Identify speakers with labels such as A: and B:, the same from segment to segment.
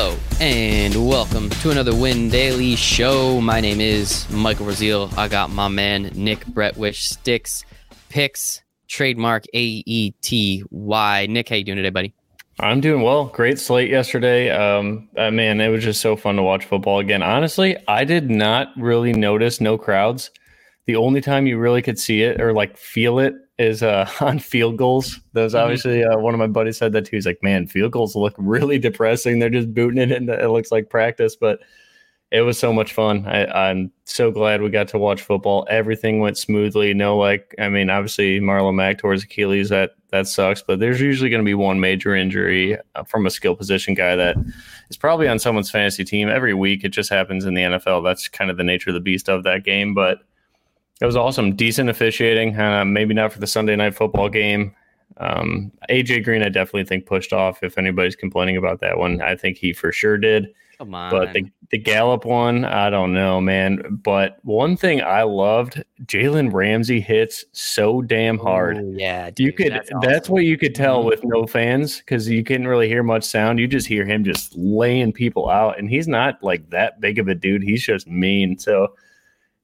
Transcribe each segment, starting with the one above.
A: Hello and welcome to another Win Daily Show. My name is Michael Brazil. I got my man Nick Bretwich Sticks Picks trademark A E T Y. Nick, how you doing today, buddy?
B: I'm doing well. Great slate yesterday. Um, uh, man, it was just so fun to watch football again. Honestly, I did not really notice no crowds. The only time you really could see it or like feel it is uh, on field goals. Those mm-hmm. obviously uh, one of my buddies said that too. He's like, man, field goals look really depressing. They're just booting it and it looks like practice, but it was so much fun. I, am so glad we got to watch football. Everything went smoothly. No, like I mean, obviously Marlon Mack towards Achilles that that sucks, but there's usually going to be one major injury uh, from a skill position guy that is probably on someone's fantasy team every week. It just happens in the NFL. That's kind of the nature of the beast of that game, but it was awesome. Decent officiating. Uh, maybe not for the Sunday night football game. Um, AJ Green, I definitely think pushed off. If anybody's complaining about that one, I think he for sure did.
A: Come on.
B: But the, the Gallup one, I don't know, man. But one thing I loved, Jalen Ramsey hits so damn hard.
A: Ooh, yeah,
B: dude, you could. That's, awesome. that's, what you could tell with no fans because you couldn't really hear much sound. You just hear him just laying people out, and he's not like that big of a dude. He's just mean. So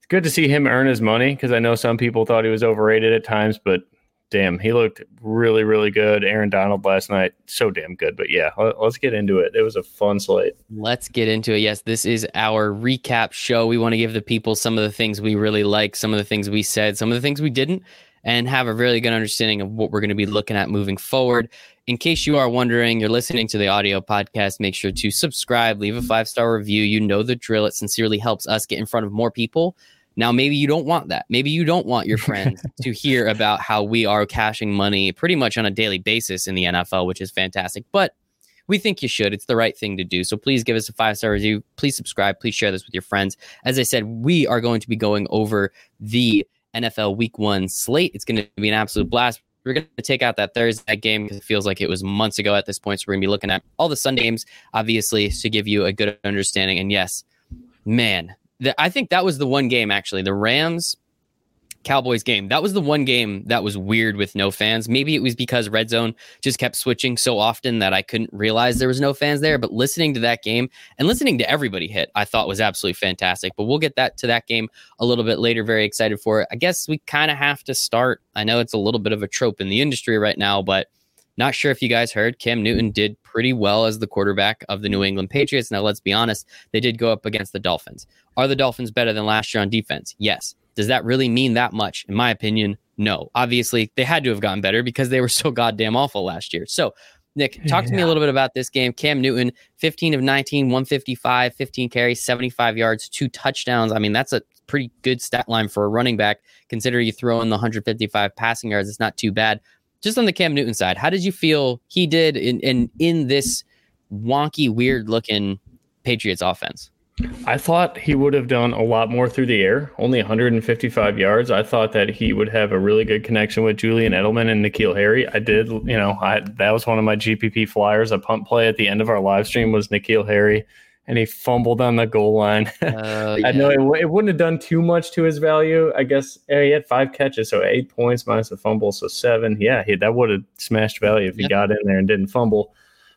B: it's good to see him earn his money because I know some people thought he was overrated at times, but damn, he looked really, really good. Aaron Donald last night, so damn good. But yeah, let's get into it. It was a fun slate.
A: Let's get into it. Yes, this is our recap show. We want to give the people some of the things we really like, some of the things we said, some of the things we didn't, and have a really good understanding of what we're going to be looking at moving forward. In case you are wondering, you're listening to the audio podcast, make sure to subscribe, leave a five star review. You know the drill. It sincerely helps us get in front of more people now, maybe you don't want that. Maybe you don't want your friends to hear about how we are cashing money pretty much on a daily basis in the NFL, which is fantastic. But we think you should. It's the right thing to do. So please give us a five star review. Please subscribe. Please share this with your friends. As I said, we are going to be going over the NFL week one slate. It's going to be an absolute blast. We're going to take out that Thursday game because it feels like it was months ago at this point. So we're going to be looking at all the Sunday games, obviously, to give you a good understanding. And yes, man, I think that was the one game actually. The Rams Cowboys game. That was the one game that was weird with no fans. Maybe it was because Red Zone just kept switching so often that I couldn't realize there was no fans there. But listening to that game and listening to everybody hit, I thought was absolutely fantastic. But we'll get that to that game a little bit later. Very excited for it. I guess we kind of have to start. I know it's a little bit of a trope in the industry right now, but not sure if you guys heard Cam Newton did pretty well as the quarterback of the New mm-hmm. England Patriots. Now, let's be honest, they did go up against the Dolphins. Are the Dolphins better than last year on defense? Yes. Does that really mean that much? In my opinion, no. Obviously, they had to have gotten better because they were so goddamn awful last year. So, Nick, talk yeah. to me a little bit about this game. Cam Newton, 15 of 19, 155, 15 carries, 75 yards, two touchdowns. I mean, that's a pretty good stat line for a running back. Consider you throw in the 155 passing yards, it's not too bad just on the Cam Newton side, how did you feel he did in in, in this wonky, weird looking Patriots offense?
B: I thought he would have done a lot more through the air, only 155 yards. I thought that he would have a really good connection with Julian Edelman and N'Keal Harry. I did, you know, I, that was one of my GPP flyers. A punt play at the end of our live stream was N'Keal Harry and he fumbled on the goal line. Uh, yeah. I know it, it, wouldn't have done too much to his value. I guess he had five catches, so eight points minus the fumble, so seven. Yeah, he, that would have smashed value if he got in there and didn't fumble.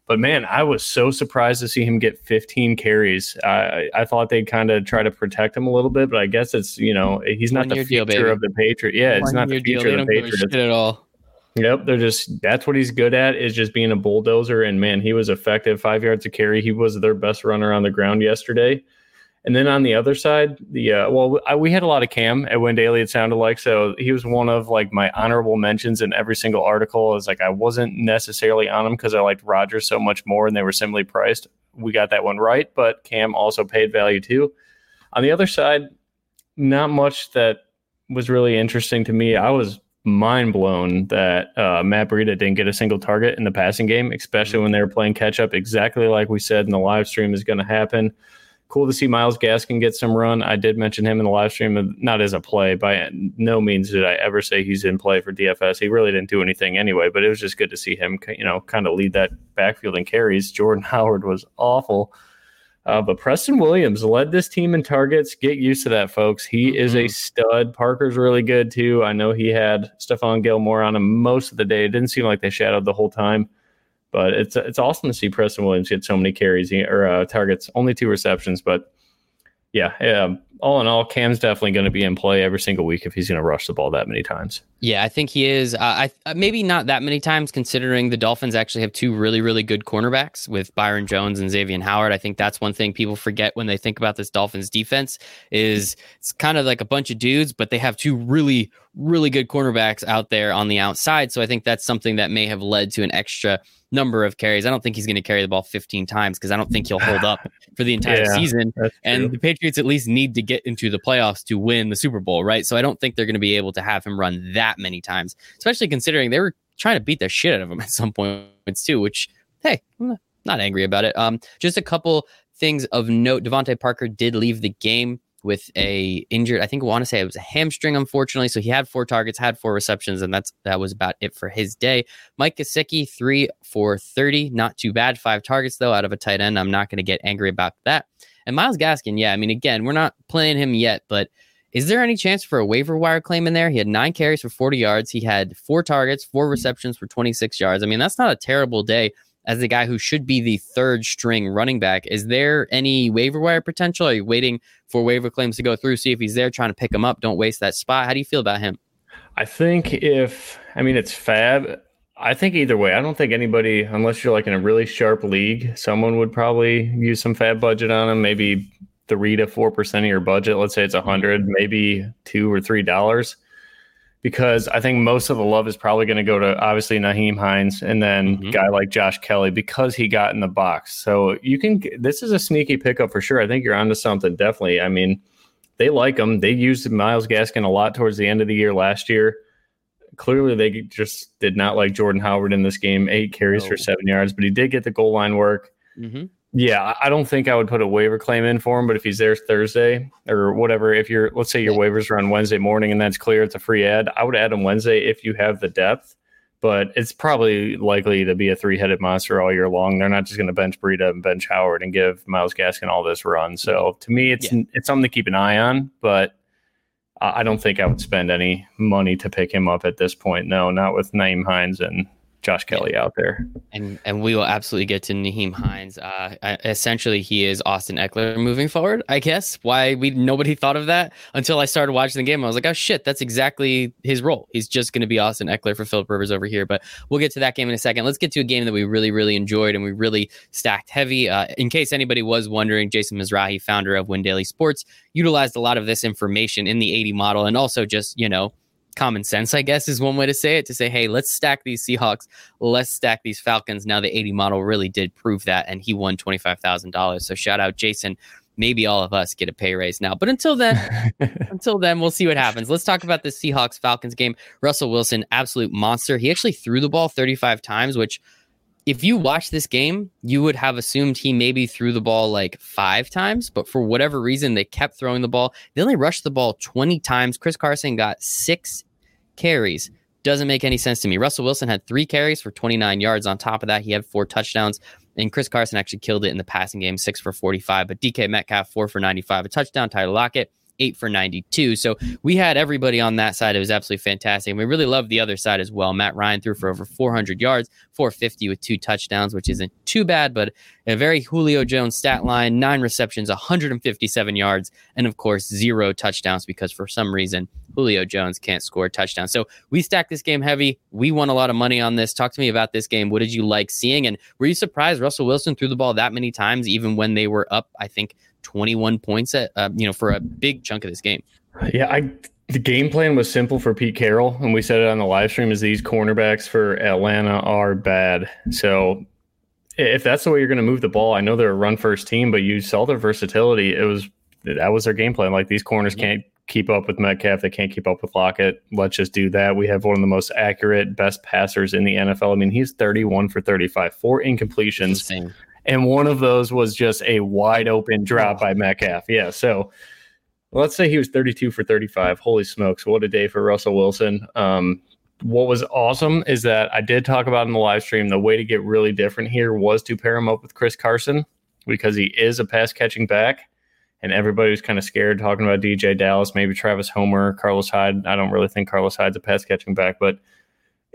B: But man, I was so surprised to see him get 15 carries. I, I thought they'd kind of try to protect him a little bit, but I guess it's you know he's not One the future deal, of the Patriot. Yeah, One it's not the future
A: deal.
B: of the
A: Patriots at all.
B: Yep, they're just that's what he's good at is just being a bulldozer. And man, he was effective. Five yards of carry. He was their best runner on the ground yesterday. And then on the other side, the uh, well, I, we had a lot of Cam at Win Daily. It sounded like so he was one of like my honorable mentions in every single article. Is like I wasn't necessarily on him because I liked Rodgers so much more, and they were similarly priced. We got that one right, but Cam also paid value too. On the other side, not much that was really interesting to me. I was mind blown that uh, Matt Breida didn't get a single target in the passing game, especially when they were playing catch up, exactly like we said in the live stream is going to happen. Cool to see Myles Gaskin get some run. I did mention him in the live stream, not as a play. By no means did I ever say he's in play for DFS. He really didn't do anything anyway, but it was just good to see him, you know, kind of lead that backfield and carries. Jordan Howard was awful. Uh, but Preston Williams led this team in targets. Get used to that, folks. He mm-hmm. is a stud. Parker's really good too. I know he had Stephon Gilmore on him most of the day. It didn't seem like they shadowed the whole time. But it's it's awesome to see Preston Williams get so many carries or uh, targets, only two receptions, but yeah, yeah. All in all, Cam's definitely going to be in play every single week if he's going to rush the ball that many times.
A: Yeah, I think he is. Uh, I uh, maybe not that many times, considering the Dolphins actually have two really, really good cornerbacks with Byron Jones and Xavier Howard. I think that's one thing people forget when they think about this Dolphins defense is it's kind of like a bunch of dudes, but they have two really, really good cornerbacks out there on the outside. So I think that's something that may have led to an extra number of carries. I don't think he's going to carry the ball 15 times because I don't think he'll hold up for the entire yeah, season. And the Patriots at least need to get into the playoffs to win the Super Bowl, right? So I don't think they're going to be able to have him run that many times, especially considering they were trying to beat the shit out of him at some points too, which, hey, I'm not angry about it. Um, just a couple things of note. DeVante Parker did leave the game with a injured. I think I want to say it was a hamstring, unfortunately. So he had four targets, had four receptions, and that's that was about it for his day. Mike Gesicki, three for thirty, not too bad. Five targets though, out of a tight end. I'm not going to get angry about that. And Myles Gaskin, yeah, I mean, again, we're not playing him yet, but is there any chance for a waiver wire claim in there? He had nine carries for 40 yards. He had four targets, four hmm. receptions for 26 yards. I mean, that's not a terrible day as the guy who should be the third string running back. Is there any waiver wire potential? Are you waiting for waiver claims to go through, see if he's there, trying to pick him up? Don't waste that spot. How do you feel about him?
B: I think if, I mean, it's fab. I think either way, I don't think anybody, unless you're like in a really sharp league, someone would probably use some fab budget on him, maybe three to four percent of your budget. Let's say it's a hundred, maybe two or three dollars because I think most of the love is probably going to go to obviously Nyheim Hines and then mm-hmm. guy like Josh Kelley because he got in the box. So you can this is a sneaky pickup for sure. I think you're onto something definitely. I mean, they like him. They used Myles Gaskin a lot towards the end of the year last year. Clearly, they just did not like Jordan Howard in this game. Eight carries no. for seven yards, but he did get the goal line work. Mm-hmm. Yeah, I don't think I would put a waiver claim in for him, but if he's there Thursday or whatever, if you're, let's say your waivers are on Wednesday morning and that's clear, it's a free ad. I would add him Wednesday if you have the depth, but it's probably likely to be a three headed monster all year long. They're not just going to bench Breida and bench Howard and give Myles Gaskin all this run. So to me, it's yeah. it's something to keep an eye on, but I don't think I would spend any money to pick him up at this point. No, not with Nyheim Hines and Josh Kelley out there.
A: And and we will absolutely get to Nyheim Hines. Uh, essentially, he is Austin Ekeler moving forward. I guess why we nobody thought of that until I started watching the game. I was like, oh shit, that's exactly his role. He's just going to be Austin Ekeler for Philip Rivers over here. But we'll get to that game in a second. Let's get to a game that we really really enjoyed and we really stacked heavy. Uh, in case anybody was wondering, Jason Mizrahi, founder of Win Daily Sports, utilized a lot of this information in the 80 model and also just you know common sense, I guess, is one way to say it. To say, hey, let's stack these Seahawks, let's stack these Falcons. Now the 80 model really did prove that, and he won twenty five thousand dollars. So shout out Jason. Maybe all of us get a pay raise now, but until then, until then, we'll see what happens. Let's talk about the Seahawks Falcons game. Russell Wilson, absolute monster. He actually threw the ball 35 times, which if you watch this game, you would have assumed he maybe threw the ball like five times, but for whatever reason, they kept throwing the ball. They only rushed the ball 20 times. Chris Carson got six carries. Doesn't make any sense to me. Russell Wilson had three carries for 29 yards. On top of that, he had four touchdowns. And Chris Carson actually killed it in the passing game, six for 45. But DK Metcalf, four for 95, a touchdown. Tyler Lockett, eight for 92. So we had everybody on that side. It was absolutely fantastic. And we really loved the other side as well. Matt Ryan threw for over 400 yards, 450 with two touchdowns, which isn't too bad, but a very Julio Jones stat line nine receptions, 157 yards, and of course, zero touchdowns because for some reason, Julio Jones can't score touchdowns. So we stacked this game heavy. We won a lot of money on this. Talk to me about this game. What did you like seeing? And were you surprised Russell Wilson threw the ball that many times, even when they were up, I think, 21 points at uh, you know for a big chunk of this game.
B: Yeah, I the game plan was simple for Pete Carroll, and we said it on the live stream. Is these cornerbacks for Atlanta are bad. So if that's the way you're going to move the ball, I know they're a run first team, but you saw their versatility. It was that was their game plan. Like these corners yeah. can't keep up with Metcalf, they can't keep up with Lockett. Let's just do that. We have one of the most accurate, best passers in the NFL. I mean, he's 31 for 35, four incompletions and one of those was just a wide open drop by Metcalf. Yeah, so let's say he was 32 for 35. Holy smokes, what a day for Russell Wilson. Um, what was awesome is that I did talk about in the live stream the way to get really different here was to pair him up with Chris Carson because he is a pass catching back. And everybody was kind of scared talking about DeeJay Dallas, maybe Travis Homer, Carlos Hyde. I don't really think Carlos Hyde's a pass catching back, but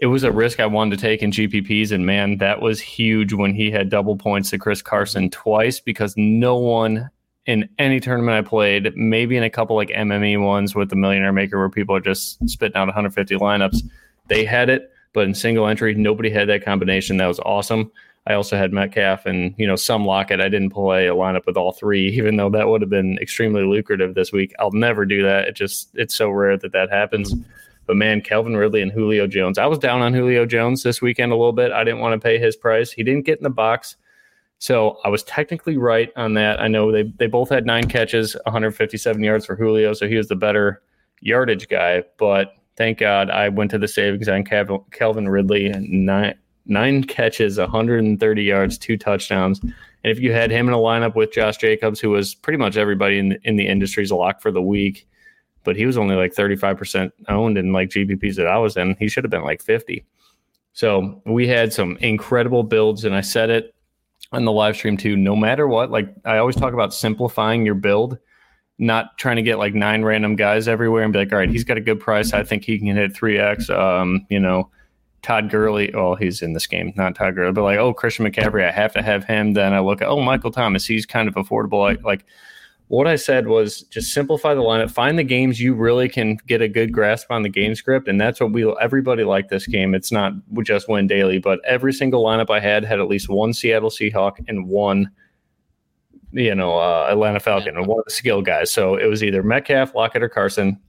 B: it was a risk I wanted to take in GPPs, and man, that was huge when he had double points to Chris Carson twice because no one in any tournament I played, maybe in a couple like MME ones with the Millionaire Maker where people are just spitting out 150 lineups, they had it, but in single entry, nobody had that combination. That was awesome. I also had Metcalf and you know some Lockett. I didn't play a lineup with all three, even though that would have been extremely lucrative this week. I'll never do that. It just it's so rare that that happens. But man, Calvin Ridley and Julio Jones. I was down on Julio Jones this weekend a little bit. I didn't want to pay his price. He didn't get in the box. So I was technically right on that. I know they, they both had nine catches, 157 yards for Julio. So he was the better yardage guy. But thank God I went to the savings on Calvin Ridley nine, nine catches, 130 yards, two touchdowns. And if you had him in a lineup with Josh Jacobs, who was pretty much everybody in the, in the industry's lock for the week, but he was only like 35% owned in like GPPs that I was in. He should have been like 50. So we had some incredible builds, and I said it on the live stream too. No matter what, like I always talk about simplifying your build, not trying to get like nine random guys everywhere and be like, all right, he's got a good price. I think he can hit 3x. Um, you know, Todd Gurley, oh, he's in this game, not Todd Gurley, but like, oh, Christian McCaffrey, I have to have him. Then I look at, oh, Michael Thomas, he's kind of affordable. Like, like what I said was just simplify the lineup, find the games you really can get a good grasp on the game script, and that's what we everybody liked this game. It's not just win daily, but every single lineup I had had at least one Seattle Seahawk and one, you know, uh, Atlanta Falcon and one of the skill guys. So it was either Metcalf, Lockett, or Carson.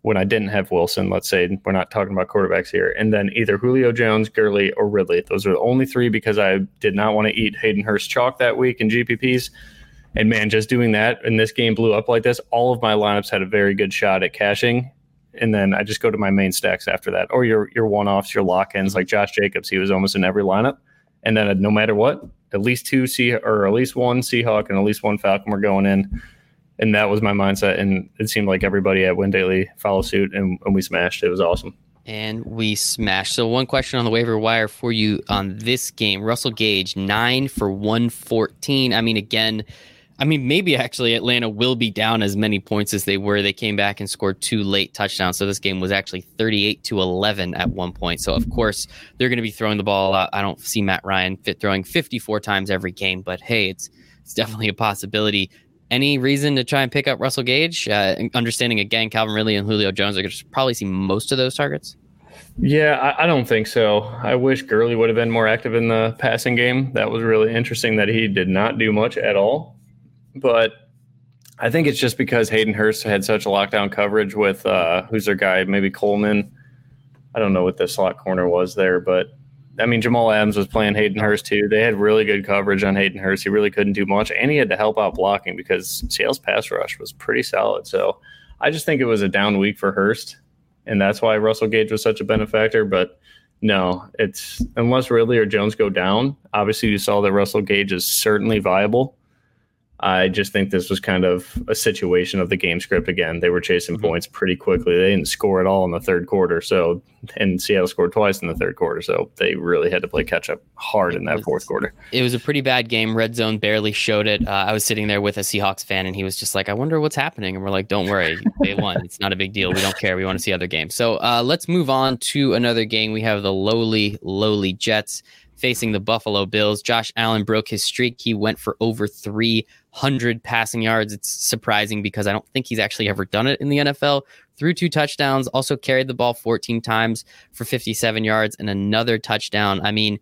B: When I didn't have Wilson, let's say we're not talking about quarterbacks here, and then either Julio Jones, Gurley, or Ridley. Those are the only three because I did not want to eat Hayden Hurst chalk that week in GPPs. And man, just doing that and this game blew up like this, all of my lineups had a very good shot at cashing. And then I just go to my main stacks after that, or your your one offs, your lock ins, like Josh Jacobs. He was almost in every lineup. And then uh, no matter what, at least two Sea or at least one Seahawk and at least one Falcon were going in. And that was my mindset. And it seemed like everybody at Win Daily followed suit and, and we smashed. It was awesome
A: and we smashed. So one question on the waiver wire for you on this game: Russell Gage nine for one fourteen. I mean, again, I mean, maybe actually Atlanta will be down as many points as they were. They came back and scored two late touchdowns. So this game was actually 38 to 11 at one point. So, of course, they're going to be throwing the ball lot. I don't see Matt Ryan fit throwing 54 times every game, but hey, it's, it's definitely a possibility. Any reason to try and pick up Russell Gage? Uh, understanding again, Calvin Ridley and Julio Jones are going to probably see most of those targets.
B: Yeah, I, I, don't think so. I wish Gurley would have been more active in the passing game. That was really interesting that he did not do much at all but I think it's just because Hayden Hurst had such a lockdown coverage with uh, who's their guy, maybe Coleman. I don't know what the slot corner was there, but I mean Jamal Adams was playing Hayden Hurst too. They had really good coverage on Hayden Hurst. He really couldn't do much, and he had to help out blocking because Seattle's pass rush was pretty solid. So I just think it was a down week for Hurst, and that's why Russell Gage was such a benefactor. But no, it's unless Ridley or Jones go down. Obviously, you saw that Russell Gage is certainly viable I just think this was kind of a situation of the game script again. They were chasing mm-hmm. points pretty quickly. They didn't score at all in the third quarter. So, and Seattle scored twice in the third quarter. So they really had to play catch up hard in that was, fourth quarter.
A: It was a pretty bad game. Red zone barely showed it. Uh, I was sitting there with a Seahawks fan and he was just like, I wonder what's happening. And we're like, don't worry. They won. It's not a big deal. We don't care. We want to see other games. So uh, let's move on to another game. We have the lowly, lowly Jets facing the Buffalo Bills. Josh Allen broke his streak. He went for over 300 passing yards. It's surprising because I don't think he's actually ever done it in the NFL. Threw two touchdowns, also carried the ball 14 times for 57 yards and another touchdown. I mean,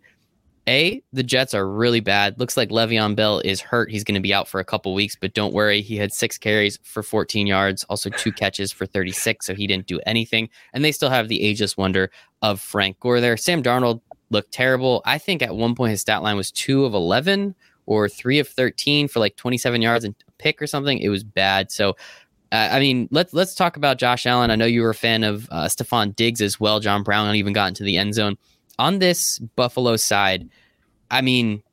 A: a, the Jets are really bad. Looks like Le'Veon Bell is hurt. He's going to be out for a couple weeks, but don't worry. He had six carries for 14 yards, also two catches for 36, so he didn't do anything. And they still have the ageless wonder of Frank Gore there. Sam Darnold looked terrible. I think at one point his stat line was two of 11 or three of 13 for like 27 yards and pick or something. It was bad. So, uh, I mean, let's let's talk about Josh Allen. I know you were a fan of uh, Stefon Diggs as well. John Brown even got into the end zone. On this Buffalo side, I mean,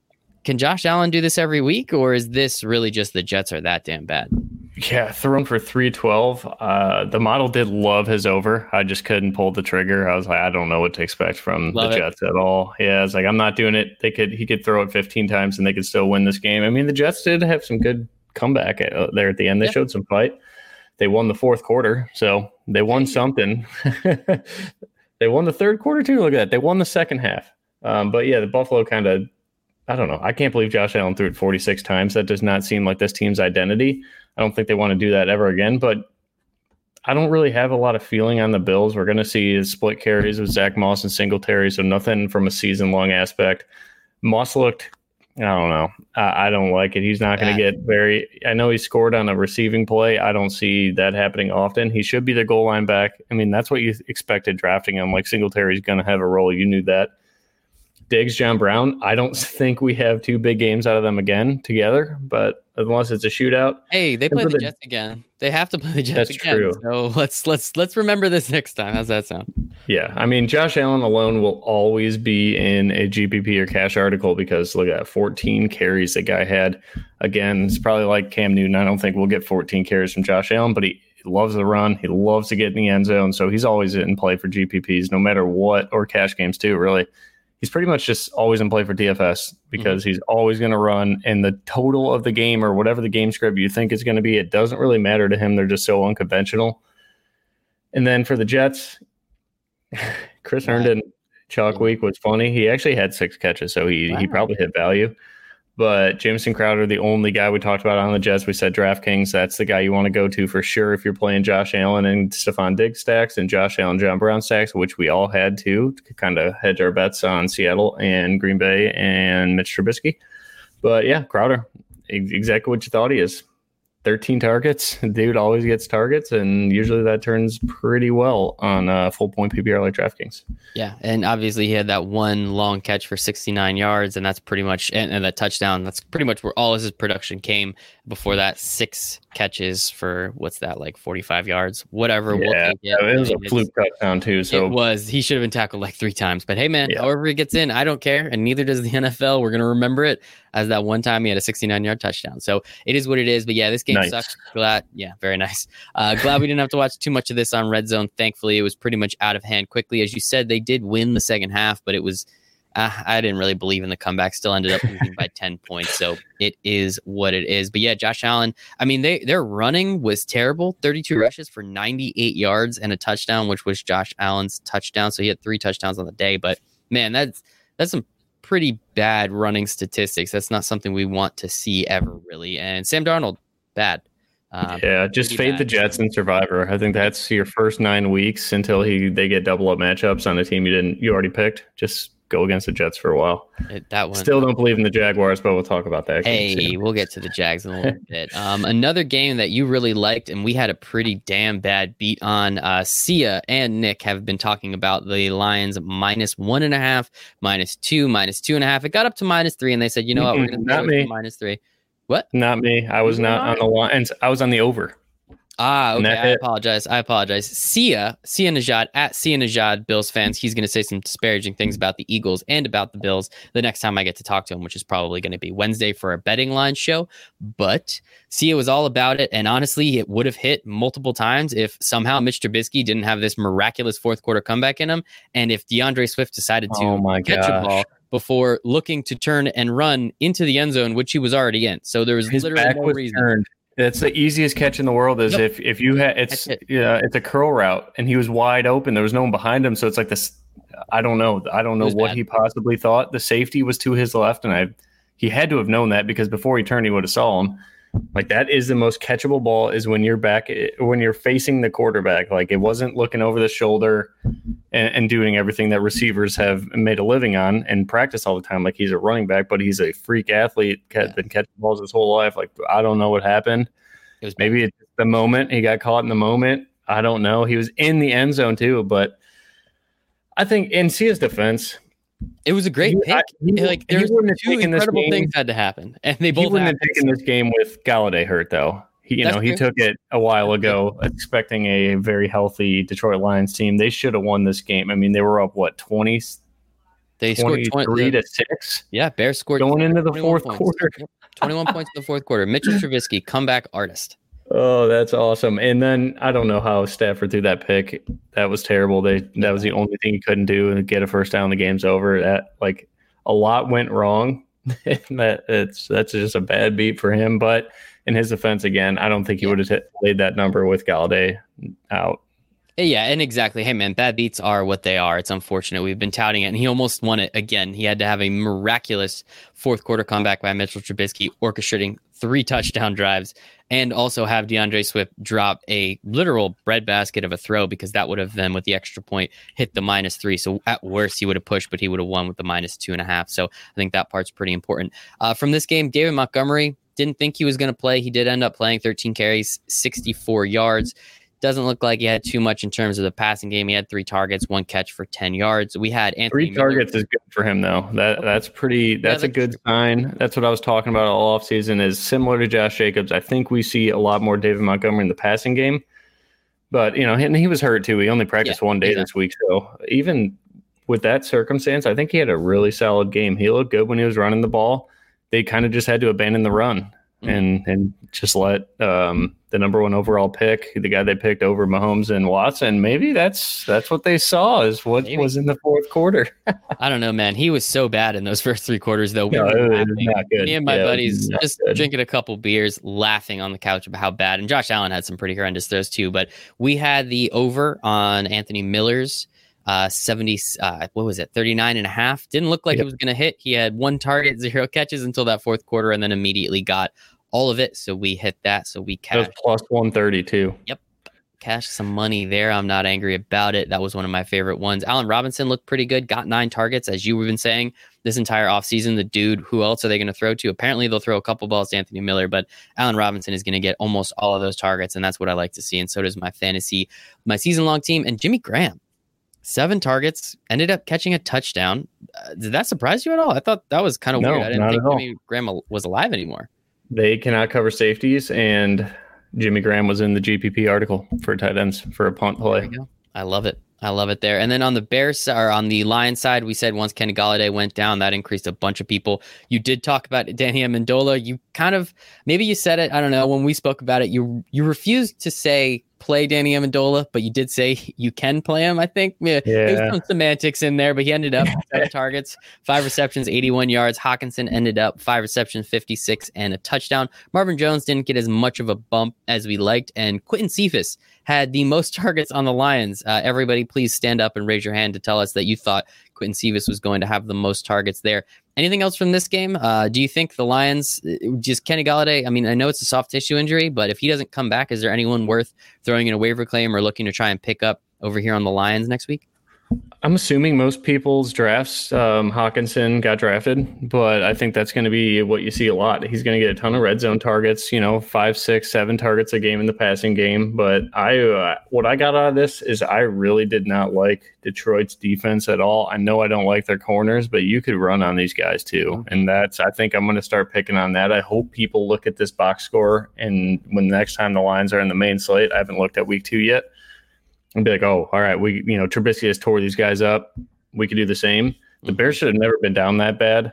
A: can Josh Allen do this every week, or is this really just the Jets are that damn bad?
B: Yeah, thrown for 312. Uh, the model did love his over. I just couldn't pull the trigger. I was like, I don't know what to expect from love the it. Jets at all. Yeah, it's like I'm not doing it. They could he could throw it 15 times and they could still win this game. I mean, the Jets did have some good comeback at, uh, there at the end. They yeah. showed some fight. They won the fourth quarter, so they won something. They won the third quarter too. Look at that. They won the second half. Um, but yeah, the Buffalo kind of, I don't know. I can't believe Josh Allen threw it 46 times. That does not seem like this team's identity. I don't think they want to do that ever again. But I don't really have a lot of feeling on the Bills. We're going to see split carries with Zach Moss and Singletary, so nothing from a season long aspect. Moss looked, I don't know. I, I don't like it. He's not going to get very. I know he scored on a receiving play. I don't see that happening often. He should be the goal line back. I mean, that's what you expected drafting him. Like Singletary's going to have a role. You knew that. Diggs, John Brown. I don't think we have two big games out of them again together, but unless it's a shootout.
A: Hey, they play the, the, Jets again. They have to play the Jets
B: that's
A: again.
B: True.
A: So let's let's let's remember this next time. How's that sound?
B: Yeah, I mean, Josh Allen alone will always be in a GPP or cash article because look at 14 carries the guy had. Again, it's probably like Cam Newton. I don't think we'll get 14 carries from Josh Allen, but he loves the run. He loves to get in the end zone, so he's always in play for GPPs, no matter what, or cash games too. Really he's pretty much just always in play for DFS because mm-hmm. he's always going to run. And the total of the game or whatever the game script you think is going to be, it doesn't really matter to him. They're just so unconventional. And then for the Jets, Chris Herndon chalk week was funny. He actually had six catches, so he wow. he probably hit value. But Jamison Crowder, the only guy we talked about on the Jets, we said DraftKings, that's the guy you want to go to for sure if you're playing Josh Allen and Stefon Diggs stacks and Josh Allen, John Brown stacks, which we all had to, to kind of hedge our bets on Seattle and Green Bay and Mitch Trubisky. But yeah, Crowder, exactly what you thought he is. 13 targets. Dude always gets targets, and usually that turns pretty well on a full point PPR like DraftKings.
A: Yeah, and obviously he had that one long catch for 69 yards, and that's pretty much and, and that touchdown. That's pretty much where all his production came. Before that, six catches for what's that like 45 yards, whatever.
B: Yeah, we'll it was a fluke touchdown too. So
A: it was. He should have been tackled like three times. But hey, man, yeah. however he gets in, I don't care, and neither does the NFL. We're gonna remember it as that one time he had a 69 yard touchdown. So it is what it is. But yeah, this game nice. sucks. Glad, yeah, very nice. Uh, glad we didn't have to watch too much of this on Red Zone. Thankfully, it was pretty much out of hand quickly. As you said, they did win the second half, but it was. Uh, I didn't really believe in the comeback. Still ended up losing by 10 points. So it is what it is. But yeah, Josh Allen, I mean, they their running was terrible. 32 rushes for 98 yards and a touchdown, which was Josh Allen's touchdown. So he had three touchdowns on the day. But man, that's that's some pretty bad running statistics. That's not something we want to see ever, really. And Sam Darnold, bad.
B: Um, yeah, just fade bad. the Jets and Survivor. I think that's your first nine weeks until he they get double up matchups on a team you didn't you already picked. Just go against the Jets for a while.
A: It, that one
B: still don't believe in the Jaguars, but we'll talk about that.
A: Hey, we'll get to the Jags in a little bit. Um, another game that you really liked, and we had a pretty damn bad beat on. Uh, Sia and Nick have been talking about the Lions minus one and a half, minus two, minus two and a half. It got up to minus three, and they said, you know what, we're going to
B: not me
A: minus three. What?
B: Not me. I was not on the line. And I was on the over.
A: Ah, okay. I apologize. I apologize. Sia, Sia Nejad at Sia Nejad, Bills fans. He's going to say some disparaging things about the Eagles and about the Bills the next time I get to talk to him, which is probably going to be Wednesday for a betting line show. But Sia was all about it. And honestly, it would have hit multiple times if somehow Mitch Trubisky didn't have this miraculous fourth quarter comeback in him. And if DeAndre Swift decided to
B: oh my
A: catch
B: gosh.
A: a ball before looking to turn and run into the end zone, which he was already in. So there was
B: His
A: literally no reason.
B: Turned it's the easiest catch in the world. Is yep. if if you had it's it. yeah it's a curl route and he was wide open. There was no one behind him, so it's like this. I don't know. I don't know what bad. he possibly thought. The safety was to his left, and I he had to have known that because before he turned, he would have saw him. Like that is the most catchable ball is when you're back eh, when you're facing the quarterback. Like it wasn't looking over the shoulder and, and, doing everything that receivers have made a living on and practice all the time. Like he's a running back, but he's a freak athlete. Yeah. Been catching balls his whole life. Like I don't know what happened. It was maybe it's the moment he got caught in the moment. I don't know. He was in the end zone too, but I think in Sia's defense,
A: it was a great he, pick. I, he, like there's two incredible things had to happen, and they both. He
B: wouldn't have taken this game with Golladay hurt though. He, you That's know, he took it a while ago, expecting a very healthy Detroit Lions team. They should have won this game. I mean, they were up what twenty.
A: They scored
B: twenty to six.
A: Yeah, Bears scored
B: going into the fourth points. quarter.
A: Twenty-one points in the fourth quarter. Mitchell Trubisky, comeback artist.
B: Oh, that's awesome. And then I don't know how Stafford threw that pick. That was terrible. They that was the only thing he couldn't do and get a first down. The game's over. That like a lot went wrong. that it's that's just a bad beat for him. But in his defense, again, I don't think he would have laid that number with Golladay out.
A: Eh, yeah, and exactly. Hey, man, bad beats are what they are. It's unfortunate. We've been touting it, and he almost won it again. He had to have a miraculous fourth quarter comeback by Mitchell Trubisky, orchestrating three touchdown drives, and also have DeAndre Swift drop a literal breadbasket of a throw because that would have then, with the extra point, hit the minus three. So at worst, he would have pushed, but he would have won with the minus two and a half. So I think that part's pretty important. Uh, from this game, David Montgomery didn't think he was going to play. He did end up playing 13 carries, 64 yards. Doesn't look like he had too much in terms of the passing game. He had three targets, one catch for ten yards. We had Anthony
B: three targets Miller. is good for him though. That that's pretty. That's yeah, a good sign. That's what I was talking about all offseason. Is similar to Josh Jacobs. I think we see a lot more David Montgomery in the passing game, but you know, and he was hurt too. He only practiced yeah, one day exactly. this week, so even with that circumstance, I think he had a really solid game. He looked good when he was running the ball. They kind of just had to abandon the run mm-hmm. and and just let um, the number one overall pick, the guy they picked over Mahomes and Watson. Maybe that's that's what they saw is what Maybe. was in the fourth quarter.
A: I don't know, man. He was so bad in those first three quarters, though. We no, Me and my yeah, buddies just good. drinking a couple beers, laughing on the couch about how bad. And Josh Allen had some pretty horrendous throws too. But we had the over on Anthony Miller's uh 70 uh what was it 39 and a half didn't look like yep. it was going to hit he had one target zero catches until that fourth quarter and then immediately got all of it. So we hit that. So we cashed
B: plus 132.
A: Yep. Cash some money there. I'm not angry about it. That was one of my favorite ones. Allen Robinson looked pretty good, got nine targets, as you've been saying this entire offseason. The dude, who else are they going to throw to? Apparently, they'll throw a couple balls to Anthony Miller, but Allen Robinson is going to get almost all of those targets, and that's what I like to see. And so does my fantasy, my season long team. And Jimmy Graham, seven targets, ended up catching a touchdown. Uh, did that surprise you at all? I thought that was kind of no, weird. I didn't think Jimmy Graham was alive anymore.
B: They cannot cover safeties, and Jimmy Graham was in the GPP article for tight ends for a punt play.
A: I love it. I love it there. And then on the Bears or on the Lions side, we said once Kenny Golladay went down, that increased a bunch of people. You did talk about Danny Amendola. You kind of maybe you said it. I don't know. When we spoke about it, you you refused to say play Danny Amendola, but you did say you can play him. I think yeah, yeah. there's some semantics in there, but he ended up seven targets, five receptions, 81 yards. Hockenson ended up five receptions, 56, and a touchdown. Marvin Jones didn't get as much of a bump as we liked, and Quinton Cephus had the most targets on the Lions. Uh, everybody, please stand up and raise your hand to tell us that you thought Quinton Cephus was going to have the most targets there. Anything else from this game? Uh, do you think the Lions, uh, just Kenny Golladay? I mean, I know it's a soft tissue injury, but if he doesn't come back, is there anyone worth throwing in a waiver claim or looking to try and pick up over here on the Lions next week?
B: I'm assuming most people's drafts, um, Hockenson got drafted, but I think that's going to be what you see a lot. He's going to get a ton of red zone targets, you know, five, six, seven targets a game in the passing game. But I, uh, what I got out of this is I really did not like Detroit's defense at all. I know I don't like their corners, but you could run on these guys too, and that's I think I'm going to start picking on that. I hope people look at this box score, and when the next time the lines are in the main slate, I haven't looked at week two yet and be like, oh, all right, we, you know, Trubisky has tore these guys up. We could do the same. The Bears mm-hmm. should have never been down that bad.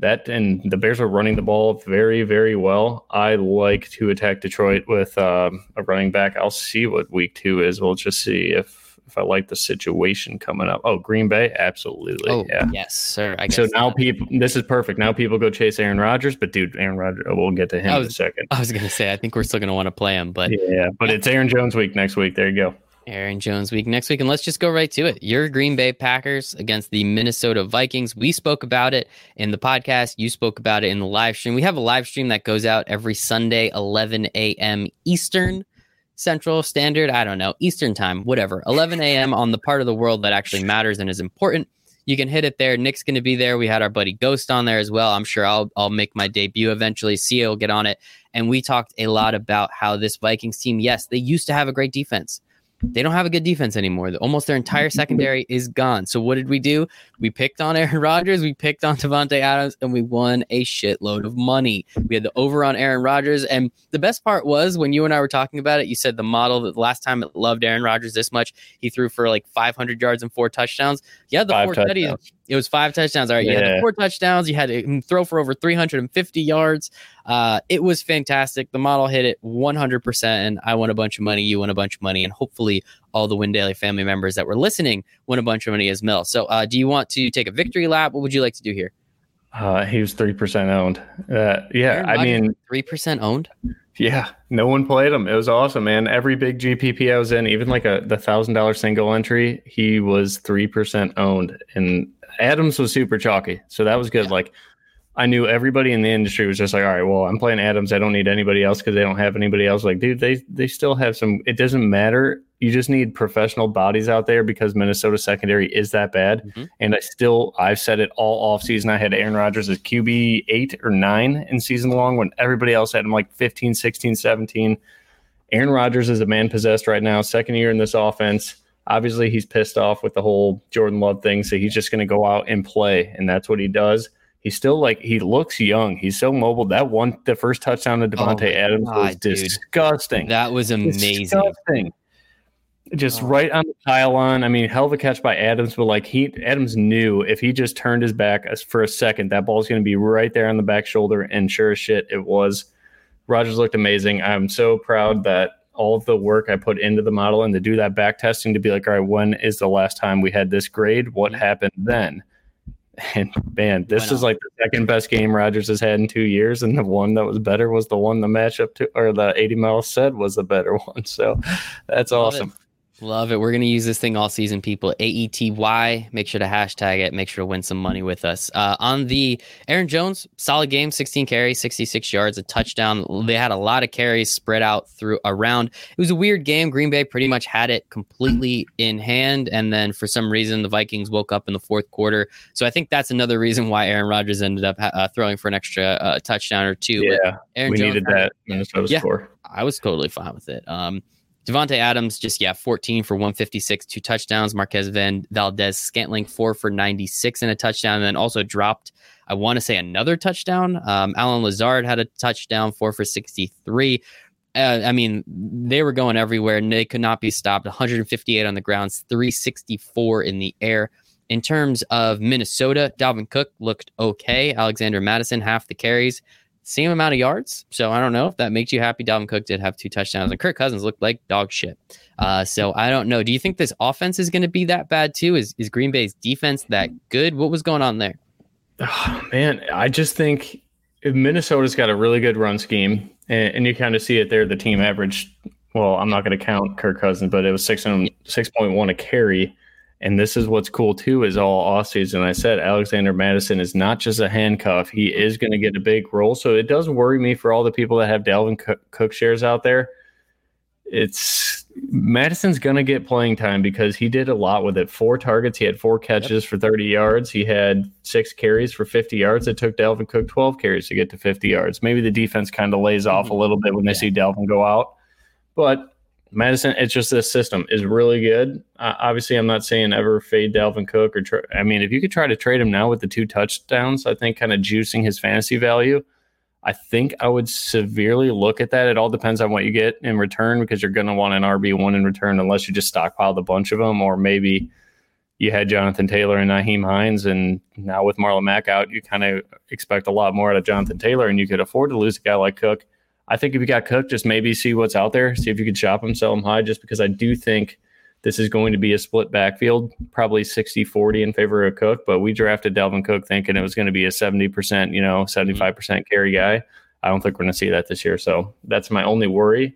B: That and the Bears are running the ball very, very well. I like to attack Detroit with um, a running back. I'll see what week two is. We'll just see if if I like the situation coming up. Oh, Green Bay, absolutely. Oh, yeah.
A: yes, sir.
B: so now that. people, this is perfect. Now people go chase Aaron Rodgers, but dude, Aaron Rodgers, we'll get to him
A: was,
B: in a second.
A: I was going to say, I think we're still going to want to play him, but
B: yeah, but it's Aaron Jones week next week. There you go.
A: Aaron Jones week next week. And let's just go right to it. Your Green Bay Packers against the Minnesota Vikings. We spoke about it in the podcast. You spoke about it in the live stream. We have a live stream that goes out every Sunday, 11 a.m. Eastern, Central Standard. I don't know, Eastern time, whatever. 11 a.m. on the part of the world that actually matters and is important. You can hit it there. Nick's going to be there. We had our buddy Ghost on there as well. I'm sure I'll I'll make my debut eventually. Sia will get on it. And we talked a lot about how this Vikings team, yes, they used to have a great defense they don't have a good defense anymore. Almost their entire mm-hmm. secondary is gone. So what did we do? We picked on Aaron Rodgers, we picked on Davante Adams, and we won a shitload of money. We had the over on Aaron Rodgers, and the best part was when you and I were talking about it. You said the model that last time it loved Aaron Rodgers this much, he threw for like 500 yards and four touchdowns. Yeah, the Five four touchdowns. It was five touchdowns. All right, you yeah. had four touchdowns. You had to throw for over 350 yards. Uh, it was fantastic. The model hit it 100%, and I won a bunch of money. You won a bunch of money, and hopefully all the Win Daily family members that were listening won a bunch of money as well. So, uh, do you want to take a victory lap? What would you like to do here?
B: Uh, he was three percent owned. Uh, yeah, I mean
A: three percent owned.
B: Yeah, no one played him. It was awesome, man. Every big GPP I was in, even like a the thousand dollar single entry, he was three percent owned, and Adams was super chalky, so that was good. Yeah. Like I knew everybody in the industry was just like, all right, well, I'm playing Adams. I don't need anybody else because they don't have anybody else. Like, dude, they they still have some. It doesn't matter. You just need professional bodies out there because Minnesota secondary is that bad. Mm-hmm. And I still, I've said it all off season. I had Aaron Rodgers as QB eight or nine in season long when everybody else had him like 15, 16, 17. Aaron Rodgers is a man possessed right now, second year in this offense. Obviously, he's pissed off with the whole Jordan Love thing, so he's just going to go out and play, and that's what he does he's still like he looks young. He's so mobile. That one, the first touchdown to Davante oh Adams God, was disgusting.
A: That was amazing. Disgusting.
B: Just oh. right on the pylon. I mean, hell of a catch by Adams, but like he Adams knew if he just turned his back for a second, that ball's going to be right there on the back shoulder. And sure as shit, it was. Rodgers looked amazing. I'm so proud that all the work I put into the model and to do that back testing to be like, all right, when is the last time we had this grade? What happened then? And man, this is like the second best game Rodgers has had in two years, and the one that was better was the one the matchup to or the 80 miles said was the better one. So that's awesome.
A: Love it. We're going to use this thing all season, people. AETY. Make sure to hashtag it. Make sure to win some money with us. Uh, on the Aaron Jones, solid game 16 carries, 66 yards, a touchdown. They had a lot of carries spread out through around. It was a weird game. Green Bay pretty much had it completely in hand. And then for some reason, the Vikings woke up in the fourth quarter. So I think that's another reason why Aaron Rodgers ended up uh, throwing for an extra uh, touchdown or two.
B: Yeah. Aaron we Jones needed that Minnesota yeah, score.
A: I was totally fine with it. Um, Davante Adams, just yeah, 14 for 156, two touchdowns. Marquez Van Valdes-Scantling, four for 96 and a touchdown, and then also dropped, I want to say, another touchdown. Um, Allen Lazard had a touchdown, four for 63. Uh, I mean, they were going everywhere and they could not be stopped. 158 on the grounds, 364 in the air. In terms of Minnesota, Dalvin Cook looked okay. Alexander Mattison, half the carries same amount of yards. So I don't know if that makes you happy. Dalvin Cook did have two touchdowns, and Kirk Cousins looked like dog shit. Uh, so I don't know. Do you think this offense is going to be that bad too? Is is Green Bay's defense that good? What was going on there?
B: Oh, man, I just think Minnesota's got a really good run scheme, and, and you kind of see it there. The team average. Well, I'm not going to count Kirk Cousins, but it was six six point one a carry. And this is what's cool too is all offseason. I said Alexander Mattison is not just a handcuff; he is going to get a big role. So it does worry me for all the people that have Dalvin Cook shares out there. It's Mattison's going to get playing time because he did a lot with it. Four targets, he had four catches yep. for 30 yards. He had six carries for 50 yards. It took Dalvin Cook 12 carries to get to 50 yards. Maybe the defense kind of lays off a mm-hmm. little bit when they yeah. see Dalvin go out, but Mattison, it's just this system is really good. Uh, obviously, I'm not saying ever fade Dalvin Cook or. Tra- I mean, if you could try to trade him now with the two touchdowns, I think kind of juicing his fantasy value. I think I would severely look at that. It all depends on what you get in return because you're going to want an RB one in return unless you just stockpiled a bunch of them, or maybe you had Jonathan Taylor and Nyheim Hines, and now with Marlon Mack out, you kind of expect a lot more out of Jonathan Taylor, and you could afford to lose a guy like Cook. I think if you got Cook, just maybe see what's out there, see if you could shop him, sell him high, just because I do think this is going to be a split backfield, probably 60 40 in favor of Cook. But we drafted Dalvin Cook thinking it was going to be a 70%, you know, 75% carry guy. I don't think we're going to see that this year. So that's my only worry.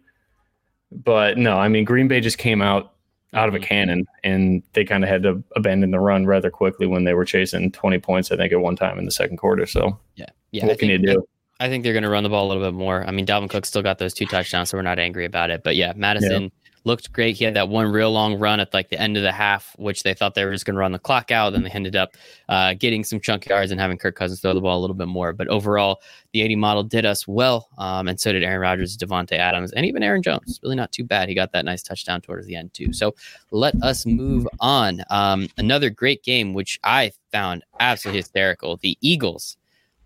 B: But no, I mean, Green Bay just came out out of a cannon and they kind of had to abandon the run rather quickly when they were chasing 20 points, I think, at one time in the second quarter. So,
A: yeah. Yeah.
B: What I can you do?
A: I think they're going to run the ball a little bit more. I mean, Dalvin Cook still got those two touchdowns, so we're not angry about it. But yeah, Mattison yeah. looked great. He had that one real long run at like the end of the half, which they thought they were just going to run the clock out. Then they ended up uh, getting some chunk yards and having Kirk Cousins throw the ball a little bit more. But overall, the 80 model did us well, um, and so did Aaron Rodgers, Davante Adams, and even Aaron Jones. Really not too bad. He got that nice touchdown towards the end too. So let us move on. Um, another great game, which I found absolutely hysterical. The Eagles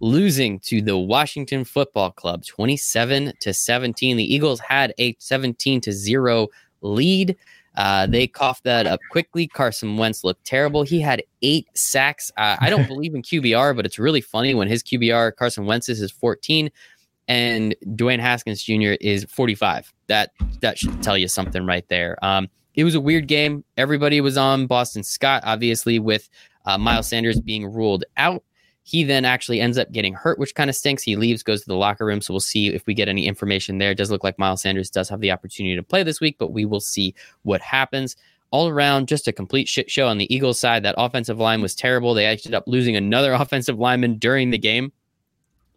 A: losing to the Washington Football Club 27 to 17. The Eagles had a 17 to 0 lead. Uh, they coughed that up quickly. Carson Wentz looked terrible. He had eight sacks. Uh, I don't believe in QBR, but it's really funny when his QBR, Carson Wentz's, is 14 and Dwayne Haskins Jr. is 45. That that should tell you something right there. Um, it was a weird game. Everybody was on Boston Scott, obviously, with uh, Miles Sanders being ruled out. He then actually ends up getting hurt, which kind of stinks. He leaves, goes to the locker room. So we'll see if we get any information there. It does look like Miles Sanders does have the opportunity to play this week, but we will see what happens. All around, just a complete shit show on the Eagles side. That offensive line was terrible. They ended up losing another offensive lineman during the game.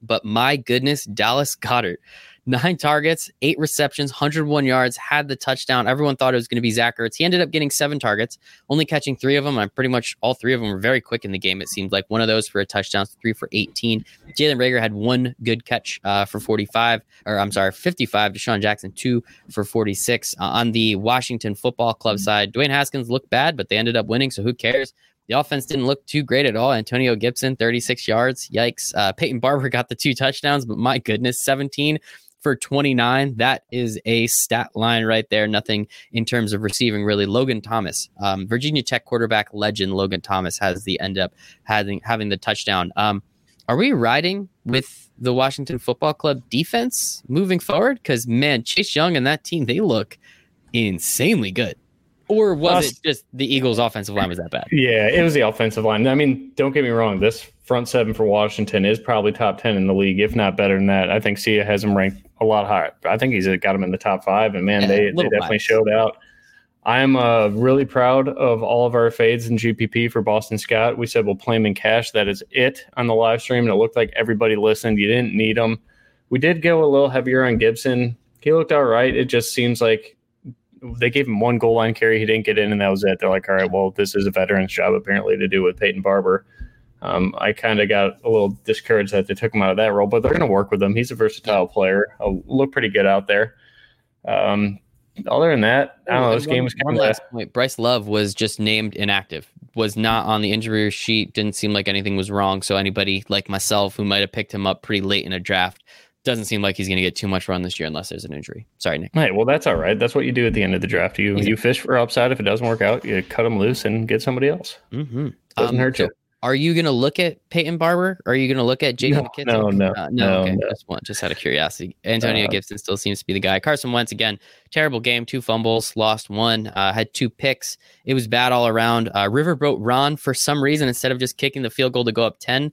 A: But my goodness, Dallas Goedert nine targets, eight receptions, 101 yards, had the touchdown. Everyone thought it was going to be Zach Ertz. He ended up getting seven targets, only catching three of them. I'm pretty much all three of them were very quick in the game. It seemed like one of those for a touchdown, three for 18. Jalen Reagor had one good catch uh, for 45, or I'm sorry, 55. DeSean Jackson, two for 46. Uh, on the Washington football club side, Dwayne Haskins looked bad, but they ended up winning. So who cares? The offense didn't look too great at all. Antonio Gibson, 36 yards. Yikes. Uh, Peyton Barber got the two touchdowns, but my goodness, 17 for 29. That is a stat line right there. Nothing in terms of receiving, really. Logan Thomas, um, Virginia Tech quarterback legend Logan Thomas has the end up having having the touchdown. Um, are we riding with the Washington Football Club defense moving forward? Because man, Chase Young and that team they look insanely good. Or was it just the Eagles' offensive line was that bad?
B: Yeah, it was the offensive line. I mean, don't get me wrong. This front seven for Washington is probably top 10 in the league, if not better than that. I think Sia has him ranked a lot higher. I think he's got him in the top five, and man, yeah, they, they definitely bias. showed out. I'm uh, really proud of all of our fades in GPP for Boston Scott. We said we'll play him in cash. That is it on the live stream, and it looked like everybody listened. You didn't need him. We did go a little heavier on Gibson. He looked all right. It just seems like they gave him one goal line carry. He didn't get in, and that was it. They're like, all right, well, this is a veteran's job apparently to do with Peyton Barber. Um, I kind of got a little discouraged that they took him out of that role, but they're going to work with him. He's a versatile player. He'll look pretty good out there. Um, other than that, I don't know. This game was kind of last
A: point. Bryce Love was just named inactive. Was not on the injury sheet. Didn't seem like anything was wrong. So anybody like myself who might have picked him up pretty late in a draft doesn't seem like he's going to get too much run this year unless there's an injury. Sorry, Nick.
B: Hey, well, that's all right. That's what you do at the end of the draft. You you fish for upside. If it doesn't work out, you cut them loose and get somebody else. Mm-hmm. Doesn't um, hurt so, you.
A: Are you going to look at Peyton Barber? Or are you going to look at Jacob
B: no, McKissic? No, no, uh, no.
A: no, okay. no. Just one, just out of curiosity. Antonio uh, Gibson still seems to be the guy. Carson Wentz again, terrible game, two fumbles, lost one, uh, had two picks. It was bad all around. Uh, Riverboat Ron, for some reason, instead of just kicking the field goal to go up ten,